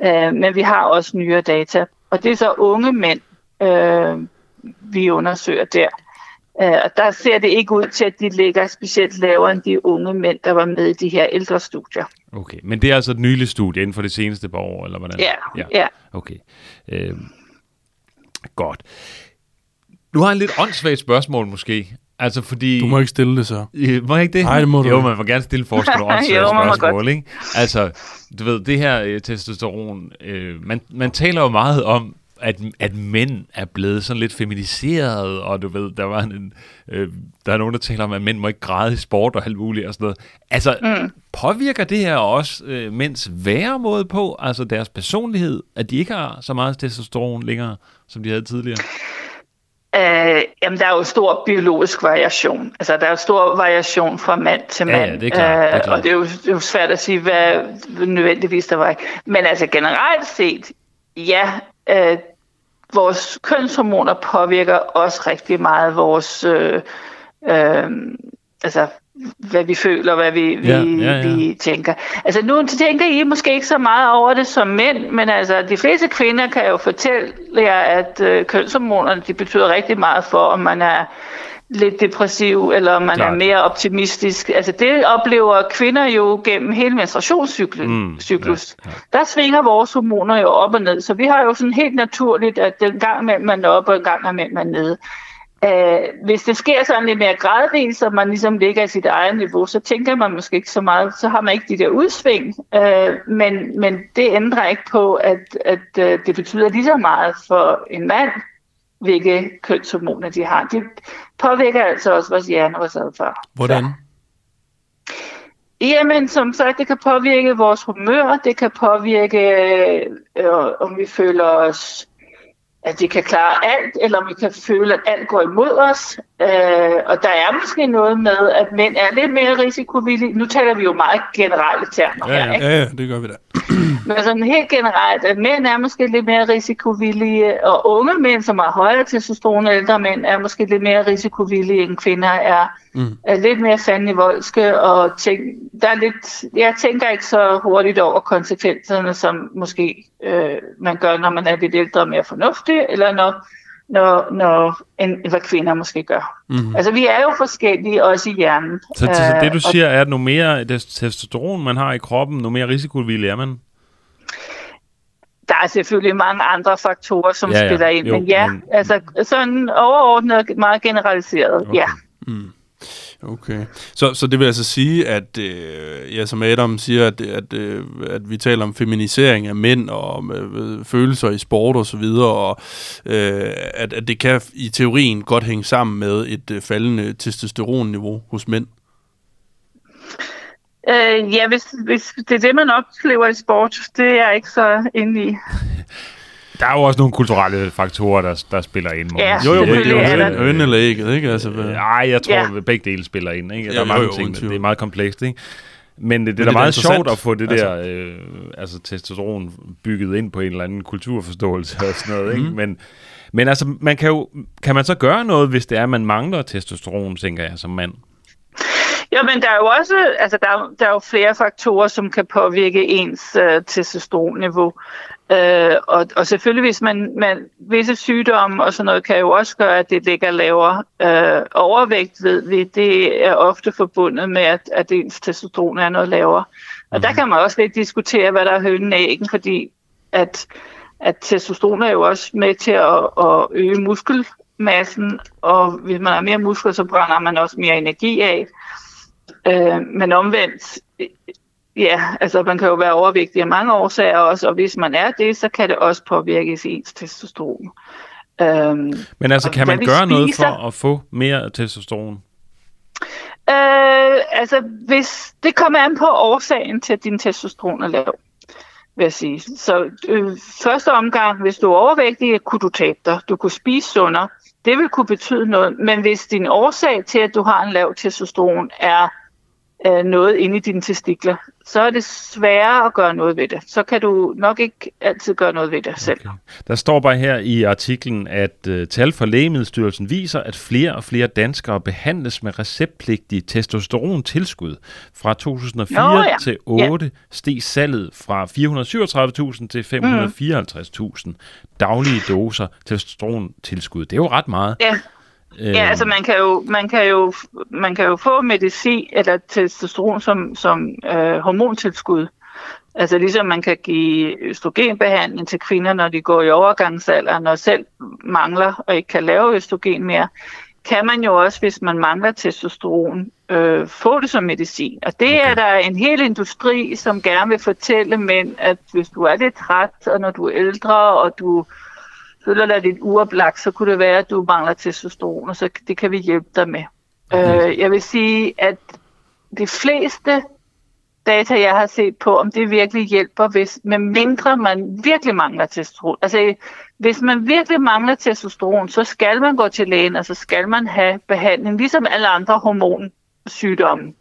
Øh, men vi har også nyere data, og det er så unge mænd, øh, vi undersøger der. Øh, og der ser det ikke ud til, at de ligger specielt lavere end de unge mænd, der var med i de her ældre studier. Okay, men det er altså et nyligt studie inden for det seneste par år, eller hvordan? Ja, ja. ja. Okay, øh, godt. Nu har jeg en lidt åndssvagt spørgsmål måske. Altså fordi... Du må ikke stille det så. Øh, må jeg ikke det? Nej, det må du Jo, man må gerne stille forskerne åndssvagt spørgsmål, ikke? Altså, du ved, det her øh, testosteron, øh, man, man taler jo meget om, at, at mænd er blevet sådan lidt feminiseret, og du ved, der var en, øh, der er nogen, der taler om, at mænd må ikke græde i sport og alt muligt og sådan noget. Altså, mm. påvirker det her også øh, mænds væremåde på, altså deres personlighed, at de ikke har så meget testosteron længere, som de havde tidligere? Øh, jamen, der er jo stor biologisk variation. Altså, der er jo stor variation fra mand til mand. Ja, ja det er klart. Det er øh, klart. og det er, jo, det er jo svært at sige, hvad nødvendigvis der var. Men altså, generelt set, ja, øh, vores kønshormoner påvirker også rigtig meget vores, øh, øh, altså hvad vi føler, hvad vi, vi, Ja, ja, ja. vi tænker. Altså nu tænker I måske ikke så meget over det som mænd, men altså de fleste kvinder kan jo fortælle jer, at øh, kønshormonerne de betyder rigtig meget for, om man er lidt depressiv, eller man Klart. er mere optimistisk. Altså det oplever kvinder jo gennem hele menstruationscyklus. Mm, cyklus. ja, ja. Der svinger vores hormoner jo op og ned, så vi har jo sådan helt naturligt, at den gang imellem man er oppe, og en gang imellem man er nede. Uh, hvis det sker sådan lidt mere gradvist, så man ligesom ligger i sit eget niveau, så tænker man måske ikke så meget, så har man ikke de der udsving. Uh, men, men det ændrer ikke på, at, at uh, det betyder lige så meget for en mand, hvilke kønshormoner de har. Det påvirker altså også vores hjerne vores adfærd. Hvordan? Jamen, som sagt, det kan påvirke vores humør, det kan påvirke, øh, om vi føler os, at vi kan klare alt, eller om vi kan føle, at alt går imod os. Øh, og der er måske noget med, at mænd er lidt mere risikovillige. Nu taler vi jo meget generelle termer Ja, her, ja. ikke? Ja, ja, det gør vi da. Men sådan helt generelt, at mænd er måske lidt mere risikovillige, og unge mænd, som har højere testosteron, og ældre mænd, er måske lidt mere risikovillige, end kvinder er. Mm. Er lidt mere fandenivoldske, og tænk, der er lidt, jeg tænker ikke så hurtigt over konsekvenserne, som måske øh, man gør, når man er lidt ældre og mere fornuftig, eller når, når, når en, hvad kvinder måske gør. Mm. Altså, vi er jo forskellige, også i hjernen. Så, så, så Øh, det du og- siger er, at nu mere testosteron man har i kroppen, nu mere risikovillig er man? Der er selvfølgelig mange andre faktorer, som Ja, ja, spiller ind, Jo, men ja, men- altså sådan overordnet meget generaliseret, okay. ja. Okay. Så, så det vil altså sige, at, øh, ja, som Adam siger, at, at, øh, at vi taler om feminisering af mænd og om øh, følelser i sport og så videre, og øh, at, at det kan i teorien godt hænge sammen med et øh, faldende testosteronniveau hos mænd. Øh, ja, hvis, hvis det er det, man oplever i sport, det er jeg ikke så inde i. Der er jo også nogle kulturelle faktorer, der, der spiller ind. Ja, Jo, jo, men det er jo Selvfølgelig er høn, der- høn eller ægget, ikke? Altså, hvad? Nej, jeg tror, Ja. at begge dele spiller ind. Ikke? Der Ja, er mange jo, jo, ting, det er meget komplekst. Ikke? Men det, det, Men er da det er meget interessant. sjovt at få det Altså- der øh, altså testosteron bygget ind på en eller anden kulturforståelse og sådan noget. Mhm. Ikke? Men, men altså, man kan, jo, kan man så gøre noget, hvis det er, at man mangler testosteron, tænker jeg, som mand? Jo, men der er jo også altså, der er, der er jo flere faktorer, som kan påvirke ens øh, testosteronniveau. Øh, og, og selvfølgelig, hvis man, man visse sygdomme og sådan noget, kan jo også gøre, at det ligger lavere. Øh, overvægt, ved vi, det er ofte forbundet med, at, at ens testosteron er noget lavere. Og der kan man også lidt diskutere, hvad der er hønen af æggen, fordi at, at testosteron er jo også med til at, at øge muskelmassen, og hvis man har mere muskler, så brænder man også mere energi af. Øh, men omvendt, ja, altså man kan jo være overvægtig af mange årsager også, og hvis man er det, så kan det også påvirke ens testosteron. Øhm, Men altså, kan man gøre noget spiser? for at få mere testosteron? øh, altså, hvis det kommer an på årsagen til, at din testosteron er lav, vil jeg sige. Så øh, første omgang, hvis du er overvægtig, kunne du tabe dig. Du kunne spise sundere. Det vil kunne betyde noget. Men hvis din årsag til, at du har en lav testosteron, er øh, noget inde i dine testikler, så er det sværere at gøre noget ved det. Så kan du nok ikke altid gøre noget ved det selv. Okay. Der står bare her i artiklen, at uh, tal fra Lægemiddelstyrelsen viser, at flere og flere danskere behandles med receptpligtige testosterontilskud. Fra 2004 Nå, ja. til 8 ja. steg salget fra 437.000 til 554.000 daglige doser testosterontilskud. Det er jo ret meget. Ja, Øhm, Ja, altså man kan jo, man kan jo, man kan jo få medicin eller testosteron som, som øh, hormontilskud. Altså ligesom man kan give østrogenbehandling til kvinder, når de går i overgangsalderen og selv mangler og ikke kan lave østrogen mere, kan man jo også, hvis man mangler testosteron, øh, få det som medicin. Og det okay. er der en hel industri, som gerne vil fortælle mænd, at hvis du er lidt træt, og når du er ældre, og du føler dig lidt uoplagt, så kunne det være, at du mangler testosteron, og så det kan vi hjælpe dig med. Okay. Øh, jeg vil sige, at de fleste data, jeg har set på, om det virkelig hjælper, hvis, med mindre man virkelig mangler testosteron. Altså, hvis man virkelig mangler testosteron, så skal man gå til lægen, og så skal man have behandling, ligesom alle andre hormonsygdomme.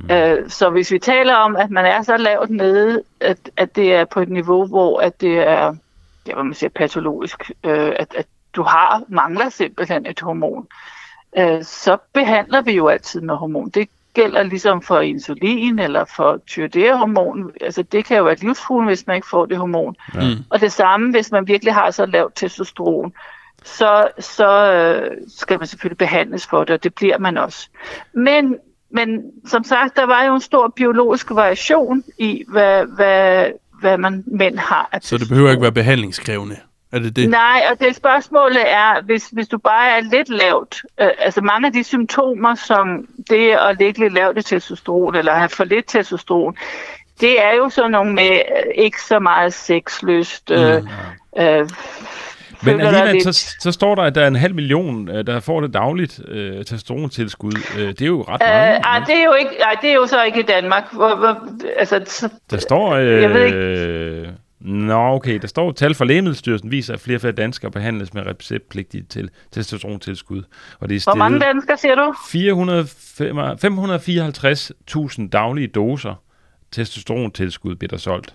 Mm. Øh, så hvis vi taler om, at man er så lavt nede, at, at det er på et niveau, hvor at det er ja, hvad man siger, patologisk, øh, at, at du har mangler simpelthen et hormon, øh, så behandler vi jo altid med hormon. Det, gælder ligesom for insulin eller for tyroidehormon. Altså det kan jo være livstruende, hvis man ikke får det hormon. Mm. Og det samme, hvis man virkelig har så lavt testosteron, så, så øh, skal man selvfølgelig behandles for det, og det bliver man også. Men, men som sagt, der var jo en stor biologisk variation i, hvad, hvad, hvad man mænd har. af Så det behøver ikke være behandlingskrævende. Er det det? Nej, og det spørgsmålet er, hvis, hvis du bare er lidt lavt, øh, altså mange af de symptomer, som det at ligge lidt lavt i testosteron, eller have for lidt testosteron, det er jo sådan nogle med øh, ikke så meget sexlyst, øh, øh, Men alligevel, lidt- så, så står der, at der er en halv million, øh, der får det dagligt øh, testosterontilskud. Øh, det er jo ret mange. Øh, ej, det er jo ikke, ej, det er jo så ikke i Danmark. Hvor, hvor, altså, så, Der står... Jeg ved Øh, Nå, okay. Der står, tal fra Lægemiddelstyrelsen viser, at flere og flere danskere behandles med receptpligtige til testosterontilskud. Og det er hvor mange danskere siger du? 405 554.000 daglige doser testosterontilskud bliver der solgt.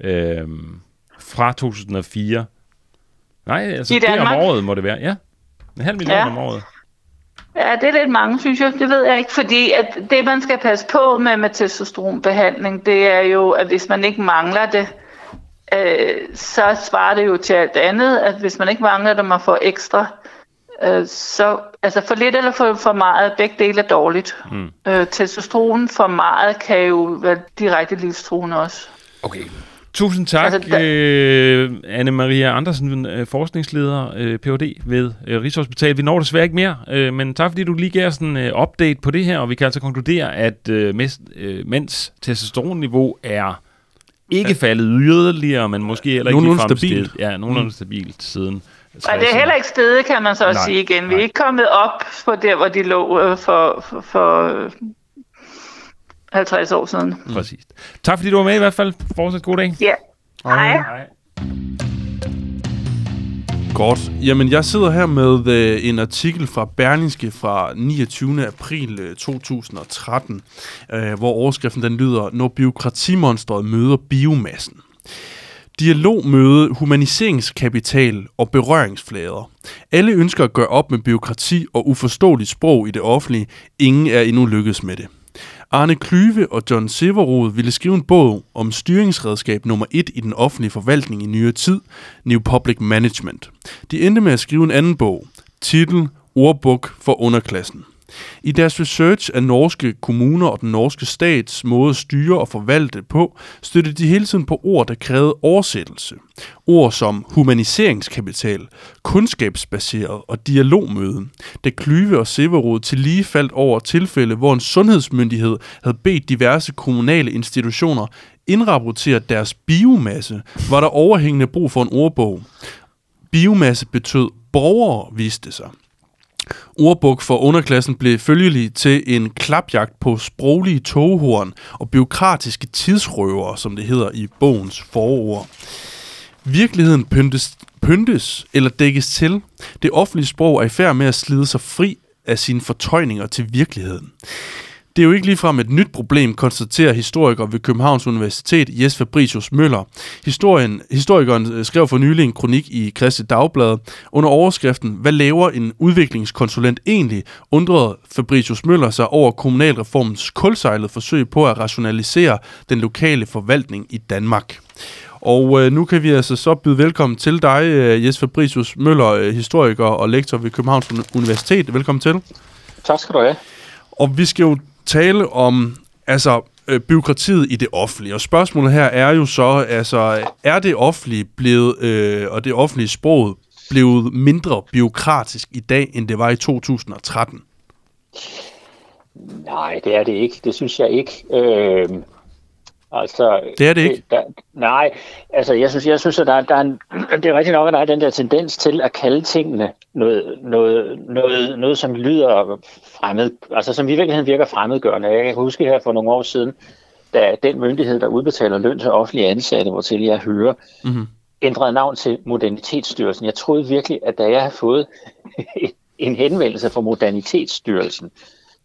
Øhm, fra 2004. Nej, altså I det er om Danmark? året må det være. Ja, en halv million Ja. om året. Ja, det er lidt mange, synes jeg. Det ved jeg ikke, fordi at det, man skal passe på med, med testosteronbehandling, det er jo, at hvis man ikke mangler det, øh, så svarer det jo til alt andet, at hvis man ikke mangler det, man får ekstra, øh, så altså for lidt eller for, for meget, begge dele er dårligt. Mm. Øh, testosteron for meget kan jo være direkte livstruende også. Okay. Tusind tak, Altså, øh, Anne-Maria Andersen, øh, forskningsleder, øh, Ph.D. ved øh, Rigshospitalet. Vi når desværre ikke mere, øh, men tak fordi du lige gav os en øh, update på det her, og vi kan altså konkludere, at øh, mest, øh, mænds testosteronniveau er ikke faldet yderligere, men måske heller ikke Nogenlunde ligefrem stabilt. Ja, nogenlunde mm. stabilt siden. Og det er heller ikke stedet, kan man så Nej, Nej, sige igen. Vi nej. er ikke kommet op på der, hvor de lå øh, for, for, for 50 år siden. Præcis. Tak fordi du var med i hvert fald. Fortsat god dag. Ja. Hej. Hej. Godt. Jamen, jeg sidder her med øh, en artikel fra Berlingske fra 29. april øh, 2013, øh, hvor overskriften den lyder, Når byråkratimonstret møder biomassen. Dialogmøde, humaniseringskapital og berøringsflader. Alle ønsker at gøre op med byråkrati og uforståeligt sprog i det offentlige. Ingen er endnu lykkedes med det. Arne Klyve og John Severod ville skrive en bog om styringsredskab nummer 1 i den offentlige forvaltning i nyere tid, New Public Management. De endte med at skrive en anden bog, titel Ordbog for underklassen. I deres research af norske kommuner og den norske stats måde at styre og forvalte på, støttede de hele tiden på ord, der krævede oversættelse. Ord som humaniseringskapital, kundskabsbaseret og dialogmøde, da Klyve og Severod til lige faldt over tilfælde, hvor en sundhedsmyndighed havde bedt diverse kommunale institutioner indrapportere deres biomasse, var der overhængende brug for en ordbog. Biomasse betød borgere, viste sig. Ordbog for underklassen blev følgelig til en klapjagt på sproglige toghorn og byråkratiske tidsrøver, som det hedder i bogens forord. Virkeligheden pyntes, pyntes eller dækkes til. Det offentlige sprog er i færd med at slide sig fri af sine fortøjninger til virkeligheden. Det er jo ikke ligefrem et nyt problem, konstaterer historiker ved Københavns Universitet, Jes Fabricius Møller. Historien, historikeren øh, skrev for nylig en kronik i Christi Dagblad under overskriften Hvad laver en udviklingskonsulent egentlig? undrede Fabricius Møller sig over kommunalreformens kulsejlede forsøg på at rationalisere den lokale forvaltning i Danmark. Og øh, nu kan vi altså så byde velkommen til dig, øh, Jes Fabricius Møller, øh, historiker og lektor ved Københavns Universitet. Velkommen til. Tak skal du have. Og vi skal jo tale om altså øh, byråkratiet i det offentlige. Og spørgsmålet her er jo så, altså er det offentlige blevet, øh, og det offentlige sprog blevet mindre byråkratisk i dag, end det var i 2013? Nej, det er det ikke. Det synes jeg ikke. Øh, altså, Det er det ikke? Der, nej, altså jeg synes, jeg synes at der, er- der er en, det er rigtigt nok, at der er den der tendens til at kalde tingene noget, noget, noget, noget som lyder fremmed, altså som i virkeligheden virker fremmedgørende. Jeg kan huske her for nogle år siden, da den myndighed, der udbetaler løn til offentlige ansatte, hvor til jeg hører, Mhm. ændrede navn til Modernitetsstyrelsen. Jeg troede virkelig, at da jeg havde fået en henvendelse fra Modernitetsstyrelsen,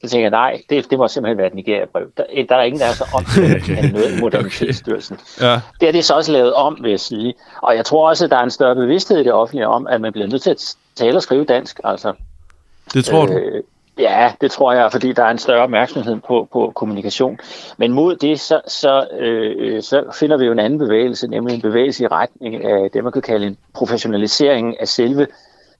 så tænkte jeg, nej, det, det må simpelthen være et Nigeria-brev. Der, der er ingen, der er så om til at kalde noget Modernitetsstyrelsen. Ja. Det er det så også lavet om, vil jeg sige. Og jeg tror også, at der er en større bevidsthed i det offentlige om, at man bliver nødt til at tale og skrive dansk. Altså, Det tror du? Øh, Ja, det tror jeg, fordi der er en større opmærksomhed på, på kommunikation. Men mod det, så, så, øh, så finder vi jo en anden bevægelse, nemlig en bevægelse i retning af det, man kan kalde en professionalisering af selve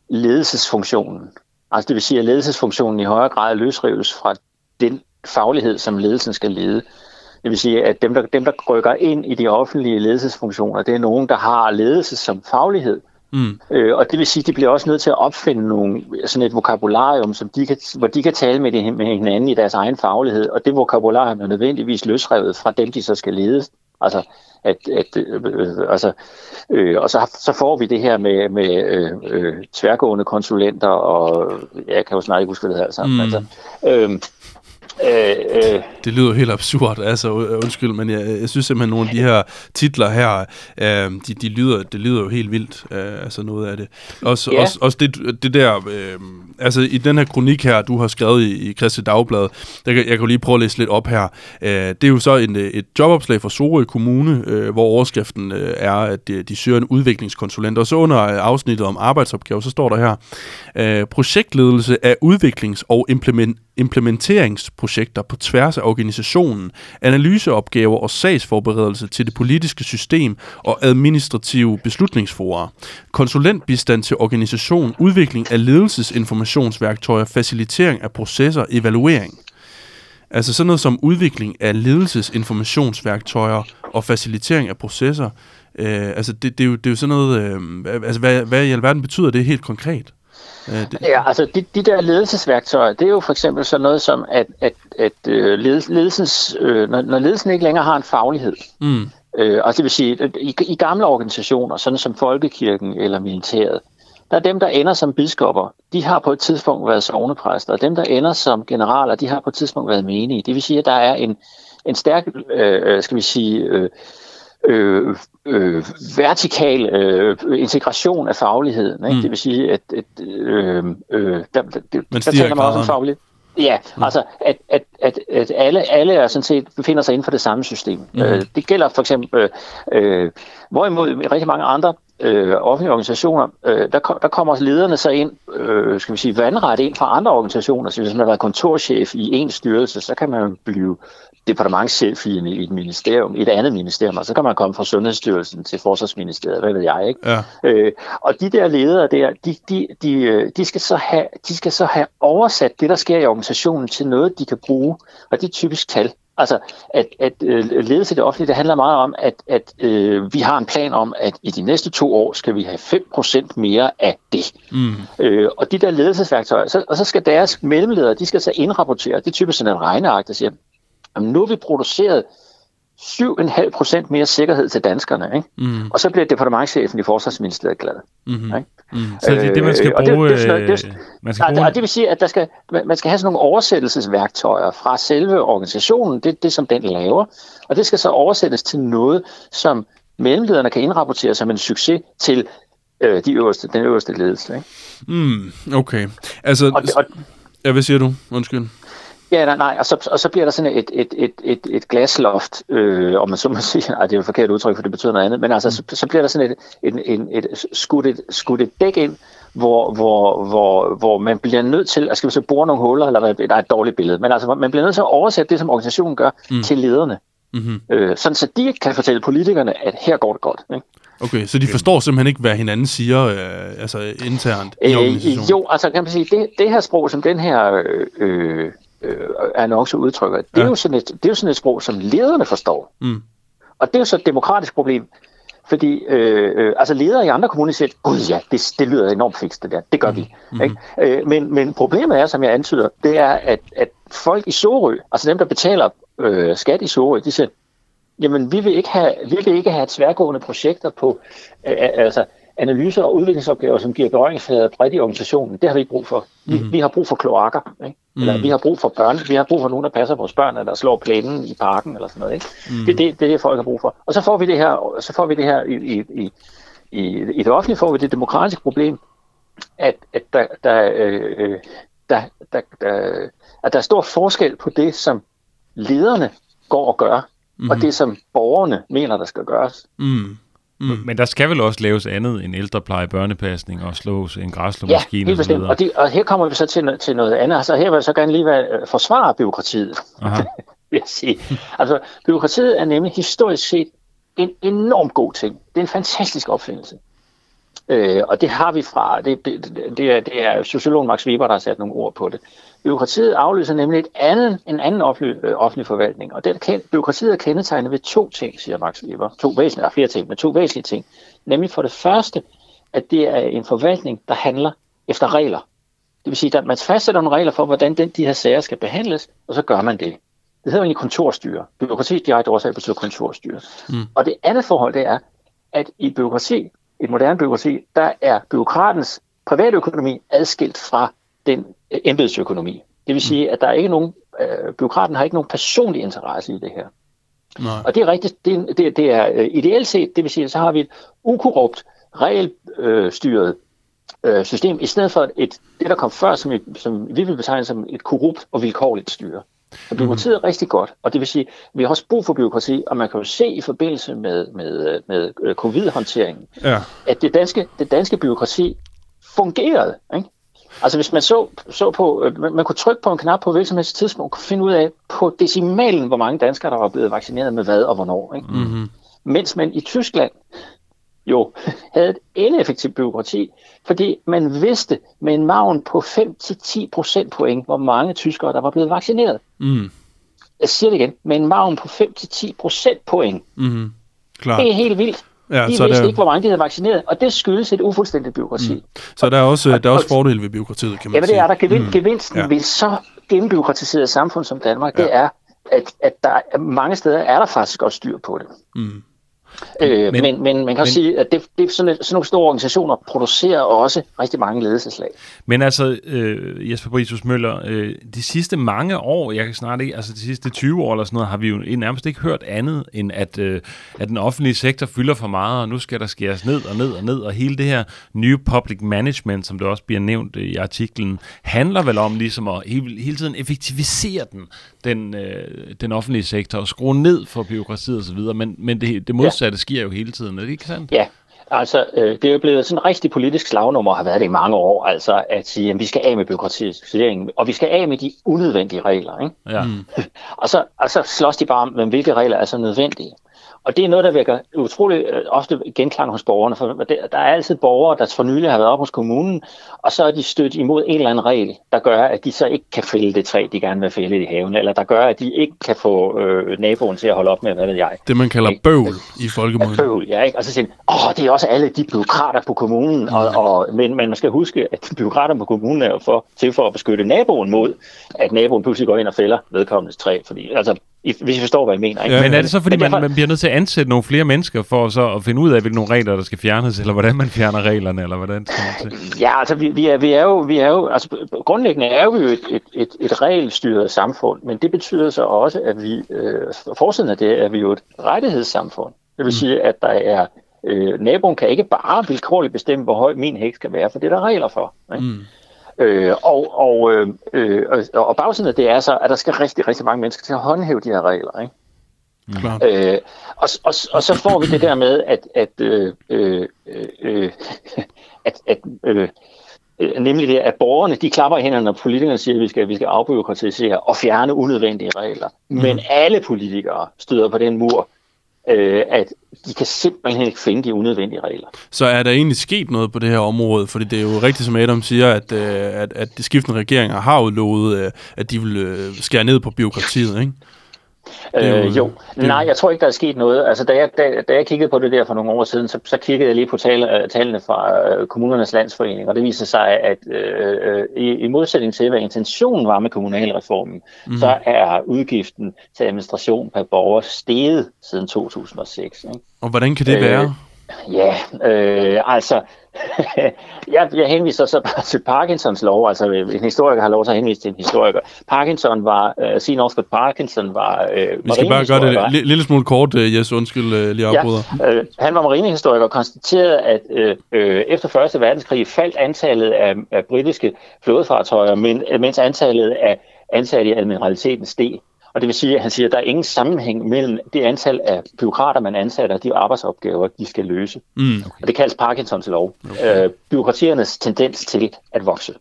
ledelsesfunktionen. Altså det vil sige, at ledelsesfunktionen i højere grad løsrives fra den faglighed, som ledelsen skal lede. Det vil sige, at dem der, dem, der rykker ind i de offentlige ledelsesfunktioner, det er nogen, der har ledelse som faglighed. Mm. Øh, og det vil sige, at de bliver også nødt til at opfinde nogle, sådan et vokabularium, som de kan, hvor de kan tale med, det, med hinanden i deres egen faglighed. Og det vokabularium er nødvendigvis løsrevet fra dem, de så skal lede. Altså, at, at, øh, altså, øh, og så, så får vi det her med, med øh, øh, tværgående konsulenter, og jeg kan jo snart ikke huske, hvad det hedder sammen. Mm. Altså, øh, Øh, øh. Det lyder helt absurd, altså undskyld, men jeg, jeg synes simpelthen, nogle af de her titler her, øh, de, de lyder, det lyder jo helt vildt, øh, altså noget af det. Også, yeah. også, også det, det der, øh, altså i den her kronik her, du har skrevet i, i Christi Dagblad, der, jeg kan lige prøve at læse lidt op her. Øh, det er jo så en, et jobopslag fra Sorø Kommune, øh, hvor overskriften øh, er, at de, de søger en udviklingskonsulent, og så under afsnittet om arbejdsopgaver, så står der her, øh, projektledelse af udviklings- og implement, implementeringsprojekter på tværs af organisationen, analyseopgaver og sagsforberedelse til det politiske system og administrative beslutningsforer, konsulentbistand til organisation, udvikling af ledelsesinformationsværktøjer, facilitering af processer, evaluering. Altså sådan noget som udvikling af ledelsesinformationsværktøjer og facilitering af processer. Øh, altså det, det, er jo, det er jo sådan noget, øh, altså hvad, hvad i alverden betyder det helt konkret? Øh, det... Ja, altså de, de der ledelsesværktøjer, det er jo for eksempel sådan noget som, at, at, at øh, ledelsens, øh, når, når ledelsen ikke længere har en faglighed, mm. øh, altså det vil sige, at i, i gamle organisationer, sådan som Folkekirken eller militæret, der er dem, der ender som biskopper, de har på et tidspunkt været sovnepræster, og dem, der ender som generaler, de har på et tidspunkt været menige. Det vil sige, at der er en, en stærk, øh, øh skal vi sige, øh, øh, øh, vertikal øh, integration af fagligheden. Ikke? Mm. Det vil sige, at, at øh, øh, der, der, der taler man også om faglighed. Ja, mm. altså at, at, at, at alle, alle er sådan set befinder sig inden for det samme system. Mm. Øh, det gælder for eksempel, øh, hvorimod i rigtig mange andre øh, offentlige organisationer, øh, der, der kommer lederne så ind, øh, skal vi sige, vandret ind fra andre organisationer. Så hvis man har været kontorchef i en styrelse, så kan man blive departementchef i, i et ministerium, i et andet ministerium, og så kan man komme fra Sundhedsstyrelsen til Forsvarsministeriet, hvad ved jeg, ikke? Ja. Øh, og de der ledere der, de, de, de, øh, de, skal så have, de skal så have oversat det, der sker i organisationen, til noget, de kan bruge, og det er typisk tal. Altså, at, at øh, ledelse i det offentlige, det handler meget om, at, at øh, vi har en plan om, at i de næste to år skal vi have 5% mere af det. Mm. Øh, og de der ledelsesværktøjer, så, og så skal deres mellemledere, de skal så indrapportere, det er typisk sådan en regneagt, der siger, Jamen, nu har vi produceret 7,5 procent mere sikkerhed til danskerne, ikke? Mm. og så bliver departementchefen i Forsvarsministeriet glad. Mm-hmm. Ikke? Mm. Så det er det, man skal bruge... Øh, det, det, det, det, man skal bruge... Og det vil sige, at der skal, man skal have sådan nogle oversættelsesværktøjer fra selve organisationen, det det, som den laver, og det skal så oversættes til noget, som mellemlederne kan indrapportere som en succes til øh, de øverste, den øverste ledelse. Ikke? Mm, okay. Altså, og, og, ja, hvad siger du? Undskyld. Ja, nej, nej. Og, så, og så bliver der sådan et, et, et, et, et glasloft, øh, om man så må sige, nej, det er jo et forkert udtryk, for det betyder noget andet, men altså, så, så bliver der sådan et, et, et, et, skudt, et, skudt et dæk ind, hvor, hvor, hvor, hvor man bliver nødt til, at skal vi så bore nogle huller, eller der er et dårligt billede, men altså, man bliver nødt til at oversætte det, som organisationen gør, mm. til lederne. Mm-hmm. Øh, sådan så de kan fortælle politikerne, at her går det godt. Ikke? Okay, så de forstår simpelthen ikke, hvad hinanden siger, øh, altså internt i øh, organisationen? Øh, jo, altså kan man sige, det, det her sprog, som den her øh, øh, annonce udtrykker, det, ja. er jo sådan et, det er jo sådan et sprog, som lederne forstår. Mm. Og det er jo så et demokratisk problem, fordi øh, øh, altså ledere i andre kommuner siger, gud ja, det, det lyder enormt fikst det der, det gør vi. Mm. Ikke? Øh, men, men problemet er, som jeg antyder, det er, at, at folk i Sorø, altså dem, der betaler øh, skat i Sorø, de siger, jamen vi vil ikke have, vi vil ikke have tværgående projekter på, øh, altså analyser og udviklingsopgaver, som giver berøringsflader bredt i organisationen, det har vi ikke brug for. Vi, mm. vi har brug for kloakker, ikke? eller mm. vi har brug for børn, vi har brug for nogen, der passer vores børn, eller slår plænen i parken, eller sådan noget. Ikke? Mm. Det, det, det er det, folk har brug for. Og så får vi det her, så får vi det her i, i, i, i, i det offentlige, får vi det demokratiske problem, at, at der, der, øh, der, der, der, at der er stor forskel på det, som lederne går og gør, mm. og det, som borgerne mener, der skal gøres. Mm. Mm. Men der skal vel også laves andet end ældrepleje, børnepasning og slås en græsslåmaskine ja, helt bestemt. Og, det, og her kommer vi så til, til noget andet. Altså her vil jeg så gerne lige være, øh, forsvare byråkratiet, vil jeg sige. Altså, byråkratiet er nemlig historisk set en enormt god ting. Det er en fantastisk opfindelse. Øh, og det har vi fra, det, det, det, er, det er sociologen Max Weber, der har sat nogle ord på det. Byråkratiet afløser nemlig et andet, en anden offentlig, øh, offentlig forvaltning, og det er, byråkratiet er kendetegnet ved to ting, siger Max Weber. To væsentlige, der flere ting, men to væsentlige ting. Nemlig for det første, at det er en forvaltning, der handler efter regler. Det vil sige, at man fastsætter nogle regler for, hvordan den, de her sager skal behandles, og så gør man det. Det hedder egentlig kontorstyre. Byråkrati direkte årsag betyder kontorstyre. Mm. Og det andet forhold, det er, at i byråkrati, et moderne byråkrati, der er byråkratens private økonomi adskilt fra den øh, embedsøkonomi. Det vil sige, at der er ikke nogen, øh, byråkraten har ikke nogen personlig interesse i det her. Nej. Og det er rigtigt, det, det, det er øh, ideelt set, det vil sige, at så har vi et ukorrupt, regelstyret øh, system, i stedet for et, det, der kom før, som, et, som vi vil betegne som et korrupt og vilkårligt styre. Og byråkratiet er rigtig godt, og det vil sige, at vi har også brug for byråkrati, og man kan jo se i forbindelse med, med, med øh, covid-håndteringen, ja. at det danske, det danske byråkrati fungerede. Ikke? Altså hvis man så, så på, øh, man, man kunne trykke på en knap på hvilket som helst tidspunkt, og kunne finde ud af på decimalen, hvor mange danskere, der var blevet vaccineret med hvad og hvornår. Ikke? Mm-hmm. Mens man i Tyskland jo havde et ineffektivt byråkrati, fordi man vidste med en maven på 5-10 procentpoint, hvor mange tyskere, der var blevet vaccineret. Mm. Jeg siger det igen, med en maven på 5-10 procentpoint. Mm. Klar. Det er helt vildt. Ja, de så vidste der... ikke, hvor mange de havde vaccineret, og det skyldes et ufuldstændigt byråkrati. Mm. Så der er også, og, der er også fordele ved byråkratiet, kan man ja, sige. Ja, det er der. Gevin, mm. Gevinsten ja. ved så gennembyråkratiseret samfund som Danmark, ja. det er, at, at der mange steder er der faktisk også styr på det. Mm. Øh, men, men, men man kan men, sige, at det, det, sådan, sådan nogle store organisationer producerer også rigtig mange ledelseslag. Men altså, øh, Jesper Britus Møller, øh, de sidste mange år, jeg kan snart ikke, altså de sidste 20 år eller sådan noget, har vi jo nærmest ikke hørt andet, end at, øh, at den offentlige sektor fylder for meget, og nu skal der skæres ned og ned og ned, og hele det her New Public Management, som det også bliver nævnt i artiklen, handler vel om ligesom at hele, hele tiden effektivisere den, den, øh, den offentlige sektor, og skrue ned for byråkratiet osv., men, men det, det modsatte modsatte sker jo hele tiden, er det ikke sandt? Ja, altså øh, det er jo blevet sådan en rigtig politisk slagnummer, har været det i mange år, altså at sige, at vi skal af med byråkratiseringen, og vi skal af med de unødvendige regler. Ikke? Ja. Mm. og, så, og så slås de bare om, hvilke regler er så nødvendige. Og det er noget, der virker utroligt øh, ofte genklang hos borgerne, for der er altid borgere, der for nylig har været op hos kommunen, og så er de stødt imod en eller anden regel, der gør, at de så ikke kan fælde det træ, de gerne vil fælde i haven, eller der gør, at de ikke kan få øh, naboen til at holde op med, hvad ved jeg. Det, man kalder ikke? bøvl i folkemåden. Ja, bøvl, ja, ikke? Og så siger åh, det er også alle de byråkrater på kommunen, mm. og, og, men, men man skal huske, at byråkrater på kommunen er jo for, til for at beskytte naboen mod, at naboen pludselig går ind og fælder vedkommendes træ, fordi altså hvis I forstår, hvad jeg mener. Ikke? Ja. Men er det så, fordi man, man bliver nødt til at ansætte nogle flere mennesker for så at finde ud af, hvilke nogle regler, der skal fjernes, eller hvordan man fjerner reglerne, eller hvordan skal man Ja, altså vi, vi, er, vi er jo, vi er jo altså, grundlæggende er vi jo et, et, et, et regelstyret samfund, men det betyder så også, at vi, øh, forsiden af det, er vi jo et rettighedssamfund. Det vil mm. sige, at der er, øh, naboen kan ikke bare vilkårligt bestemme, hvor høj min hæk skal være, for det er der regler for. Ikke? Mm. Øh, og, og, øh, øh, og bagsiden af det er så, at der skal rigtig, rigtig mange mennesker til at håndhæve de her regler. Ikke? Mm. Øh, og, og, og så får vi det der med, at, at, øh, øh, øh, at, at øh, nemlig det, at borgerne de klapper i hænderne, når politikerne siger, at vi skal, vi skal afbyråkratisere og fjerne unødvendige regler. Mm. Men alle politikere støder på den mur, øh, at de kan simpelthen ikke finde de unødvendige regler. Så er der egentlig sket noget på det her område? Fordi det er jo rigtigt, som Adam siger, at, øh, at, at de skiftende regeringer har udlovet, øh, at de vil øh, skære ned på byråkratiet, ikke? Øh, jo, nej, jeg tror ikke, der er sket noget. Altså, da jeg, da, da jeg kiggede på det der for nogle år siden, så, så kiggede jeg lige på tal, øh, tallene fra uh, kommunernes landsforening, og det viser sig, at uh, i, i modsætning til, hvad intentionen var med kommunalreformen, mm. så er udgiften til administration per borger steget siden 2006. Ikke? Og hvordan kan det øh, være? Ja, øh, altså, jeg, jeg henviser så bare til Parkinsons lov, altså en historiker har lov til at henvise til en historiker. Parkinson var, uh, C. Northcote Parkinson var uh, Vi skal bare gøre det en lille smule kort, uh, Jes, undskyld uh, lige afbryder. Ja, uh, han var marinehistoriker og konstaterede, at uh, uh, efter 1. verdenskrig faldt antallet af, af britiske flådefartøjer, men, mens antallet af ansatte i admiraliteten steg. Og det vil sige, at han siger, at der er ingen sammenhæng mellem det antal af byråkrater, man ansætter, og de arbejdsopgaver, de skal løse. Mm. Okay. Og det kaldes Parkinsons lov. Okay. Øh, byråkratiernes tendens til at vokse.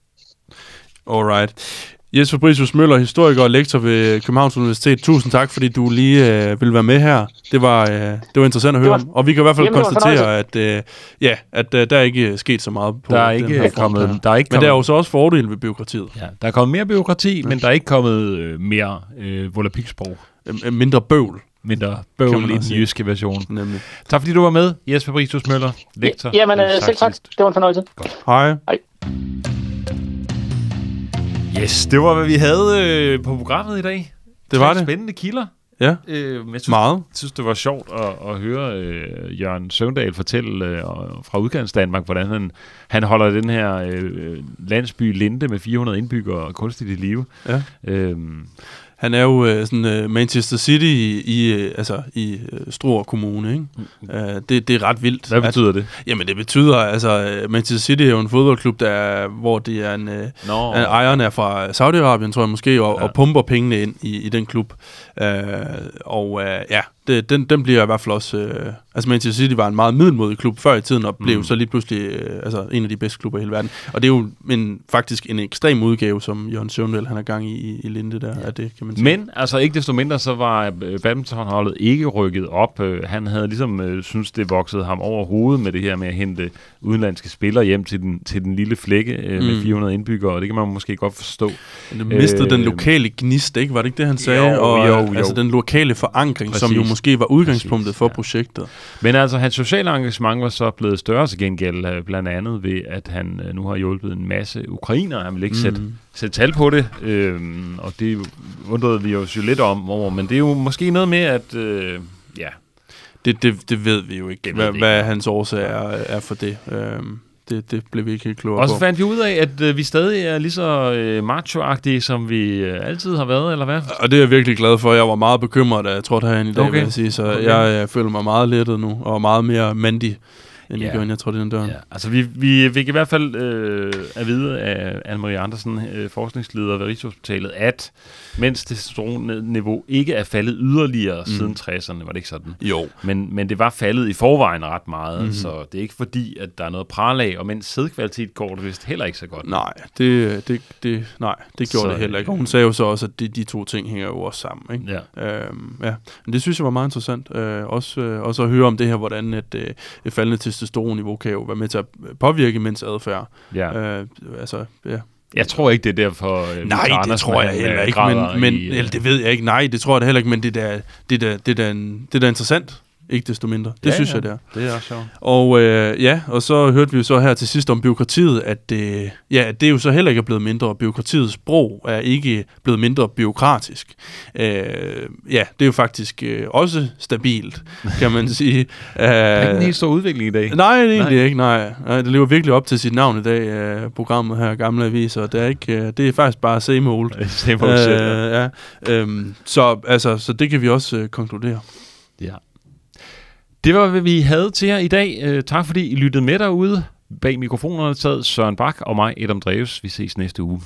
Alright. Jes Fabricius Møller, historiker og lektor ved Københavns Universitet. Tusind tak, fordi du lige øh, ville være med her. Det var, øh, det var interessant at høre var, om. Og vi kan i hvert fald jamen, konstatere, at, øh, ja, at øh, der er ikke sket så meget på Der er den ikke her kommet, front der er ikke Men der er kommet, jo så også fordele ved byråkratiet. ja, der er kommet mere byråkrati, men der er ikke kommet øh, mere øh, volapiksprog. Øh, Mindre bøvl, Mindre bøvl i den jyske version. nemlig. Tak fordi du var med, Jesper Fabricius Møller, lektor. Jamen, øh, øh, selv tak. Det var en fornøjelse. Hej. Yes, det var, hvad vi havde øh, på programmet i dag. Det var Tre det. Spændende kilder. Ja, Øh, men jeg synes, meget. synes, det var sjovt at, at høre øh, Jørgen Søvndal fortælle øh, fra udgangs Danmark, hvordan han, han holder den her øh, landsby Linde med 400 indbyggere kunstigt i live. Ja. Øhm, Han er jo øh, sådan øh, Manchester City i, i, øh, altså, i øh, Struer Kommune, ikke? Uh, det, det er ret vildt. hvad betyder det? At, jamen, det betyder, altså, øh, Manchester City er jo en fodboldklub, der er, hvor det er en... Øh, Nå, Uh, ejeren er fra Saudi-Arabien, tror jeg måske, og, Ja. og pumper pengene ind i, i den klub. Uh, og uh, ja, det, den, den bliver i hvert fald også... Uh, altså Manchester City var en meget middelmodig klub før i tiden, og blev Mm. så lige pludselig uh, altså, en af de bedste klubber i hele verden. Og det er jo en, faktisk en ekstrem udgave, som Jørgen Søvndal han er gang i, i, Linde der, ja. af det, kan man sige. Men altså ikke desto mindre, så var øh, badmintonholdet ikke rykket op. Øh, Han havde ligesom øh, synes det voksede ham over hovedet med det her med at hente udenlandske spillere hjem til den, til den lille flække øh, med Mm. 400 indbyggere, og det kan man måske godt forstå. Det mistede Øh, den lokale gnist, ikke? Var det ikke det, han sagde? Jo, og, jo, øh, jo. Altså den lokale forankring, Præcis. som jo måske var udgangspunktet Præcis, for ja. projektet. Men altså, hans sociale engagement var så blevet større til gengæld, blandt andet ved, at han nu har hjulpet en masse ukrainer. Han vil ikke mm. sætte, sætte tal på det, øhm, og det undrede vi os jo lidt om over, men det er jo måske noget med, at øh, ja, Det, det, det ved vi jo ikke, hvad, ikke. hvad hans årsag er, er for det. Øhm, det. Det blev vi ikke helt klogere Og så på. fandt vi ud af, at øh, vi stadig er lige så øh, macho-agtige, som vi øh, altid har været, eller hvad? Og det er jeg virkelig glad for. Jeg var meget bekymret, da jeg trådte herinde i dag, Okay. vil jeg sige. Så okay. jeg, jeg føler mig meget lettet nu, og meget mere mandig, end Ja. jeg gjorde, jeg trådte ind ad døren. Ja, altså vi, vi fik i hvert fald øh, at vide af Anne-Marie Andersen, øh, forskningsleder ved Rigshospitalet, at mens testosteronniveau ikke er faldet yderligere mm. siden 60'erne, var det ikke sådan? Jo. Men, men det var faldet i forvejen ret meget, mm. så det er ikke fordi, at der er noget prale af, og mens sædkvalitet går det vist heller ikke så godt. Nej, det, det, det, nej, det gjorde Så, det heller ikke. Og hun sagde jo så også, at de, de to ting hænger jo også sammen. Ikke? Ja. Øhm, ja, men det synes jeg var meget interessant. Øh, også, øh, også at høre om det her, hvordan et, øh, et faldende testosteronniveau kan jo være med til at påvirke mænds adfærd. Ja. Øh, altså, ja. Jeg tror ikke, det er derfor... Øh, Nej, det Andersen, tror jeg han, heller øh, ikke, men, men i, øh, eller, det ved jeg ikke. Nej, det tror jeg da heller ikke, men det er da, det er da, det er en, det er da interessant. Ikke desto mindre. Det Ja, synes ja. jeg, det er. Det er også sjovt. Og øh, ja, og så hørte vi jo så her til sidst om byråkratiet, at, øh, ja, det jo så heller ikke er blevet mindre. Byråkratiets sprog er ikke blevet mindre byråkratisk. Øh, ja, det er jo faktisk øh, også stabilt, kan man sige. Der er ikke en Øh, helt stor udvikling i dag. Nej, det er egentlig Nej. ikke, nej. nej. Det lever virkelig op til sit navn i dag, øh, programmet her, Gamle Aviser. Det er, ikke, øh, det er faktisk bare same old. Same old shit, ja. Øh, ja. Øhm, så, altså, så det kan vi også øh, konkludere. Ja. Det var, hvad vi havde til jer i dag. Øh, tak fordi I lyttede med derude. Bag mikrofonerne sad Søren Bak og mig, Adam Dreves. Vi ses næste uge.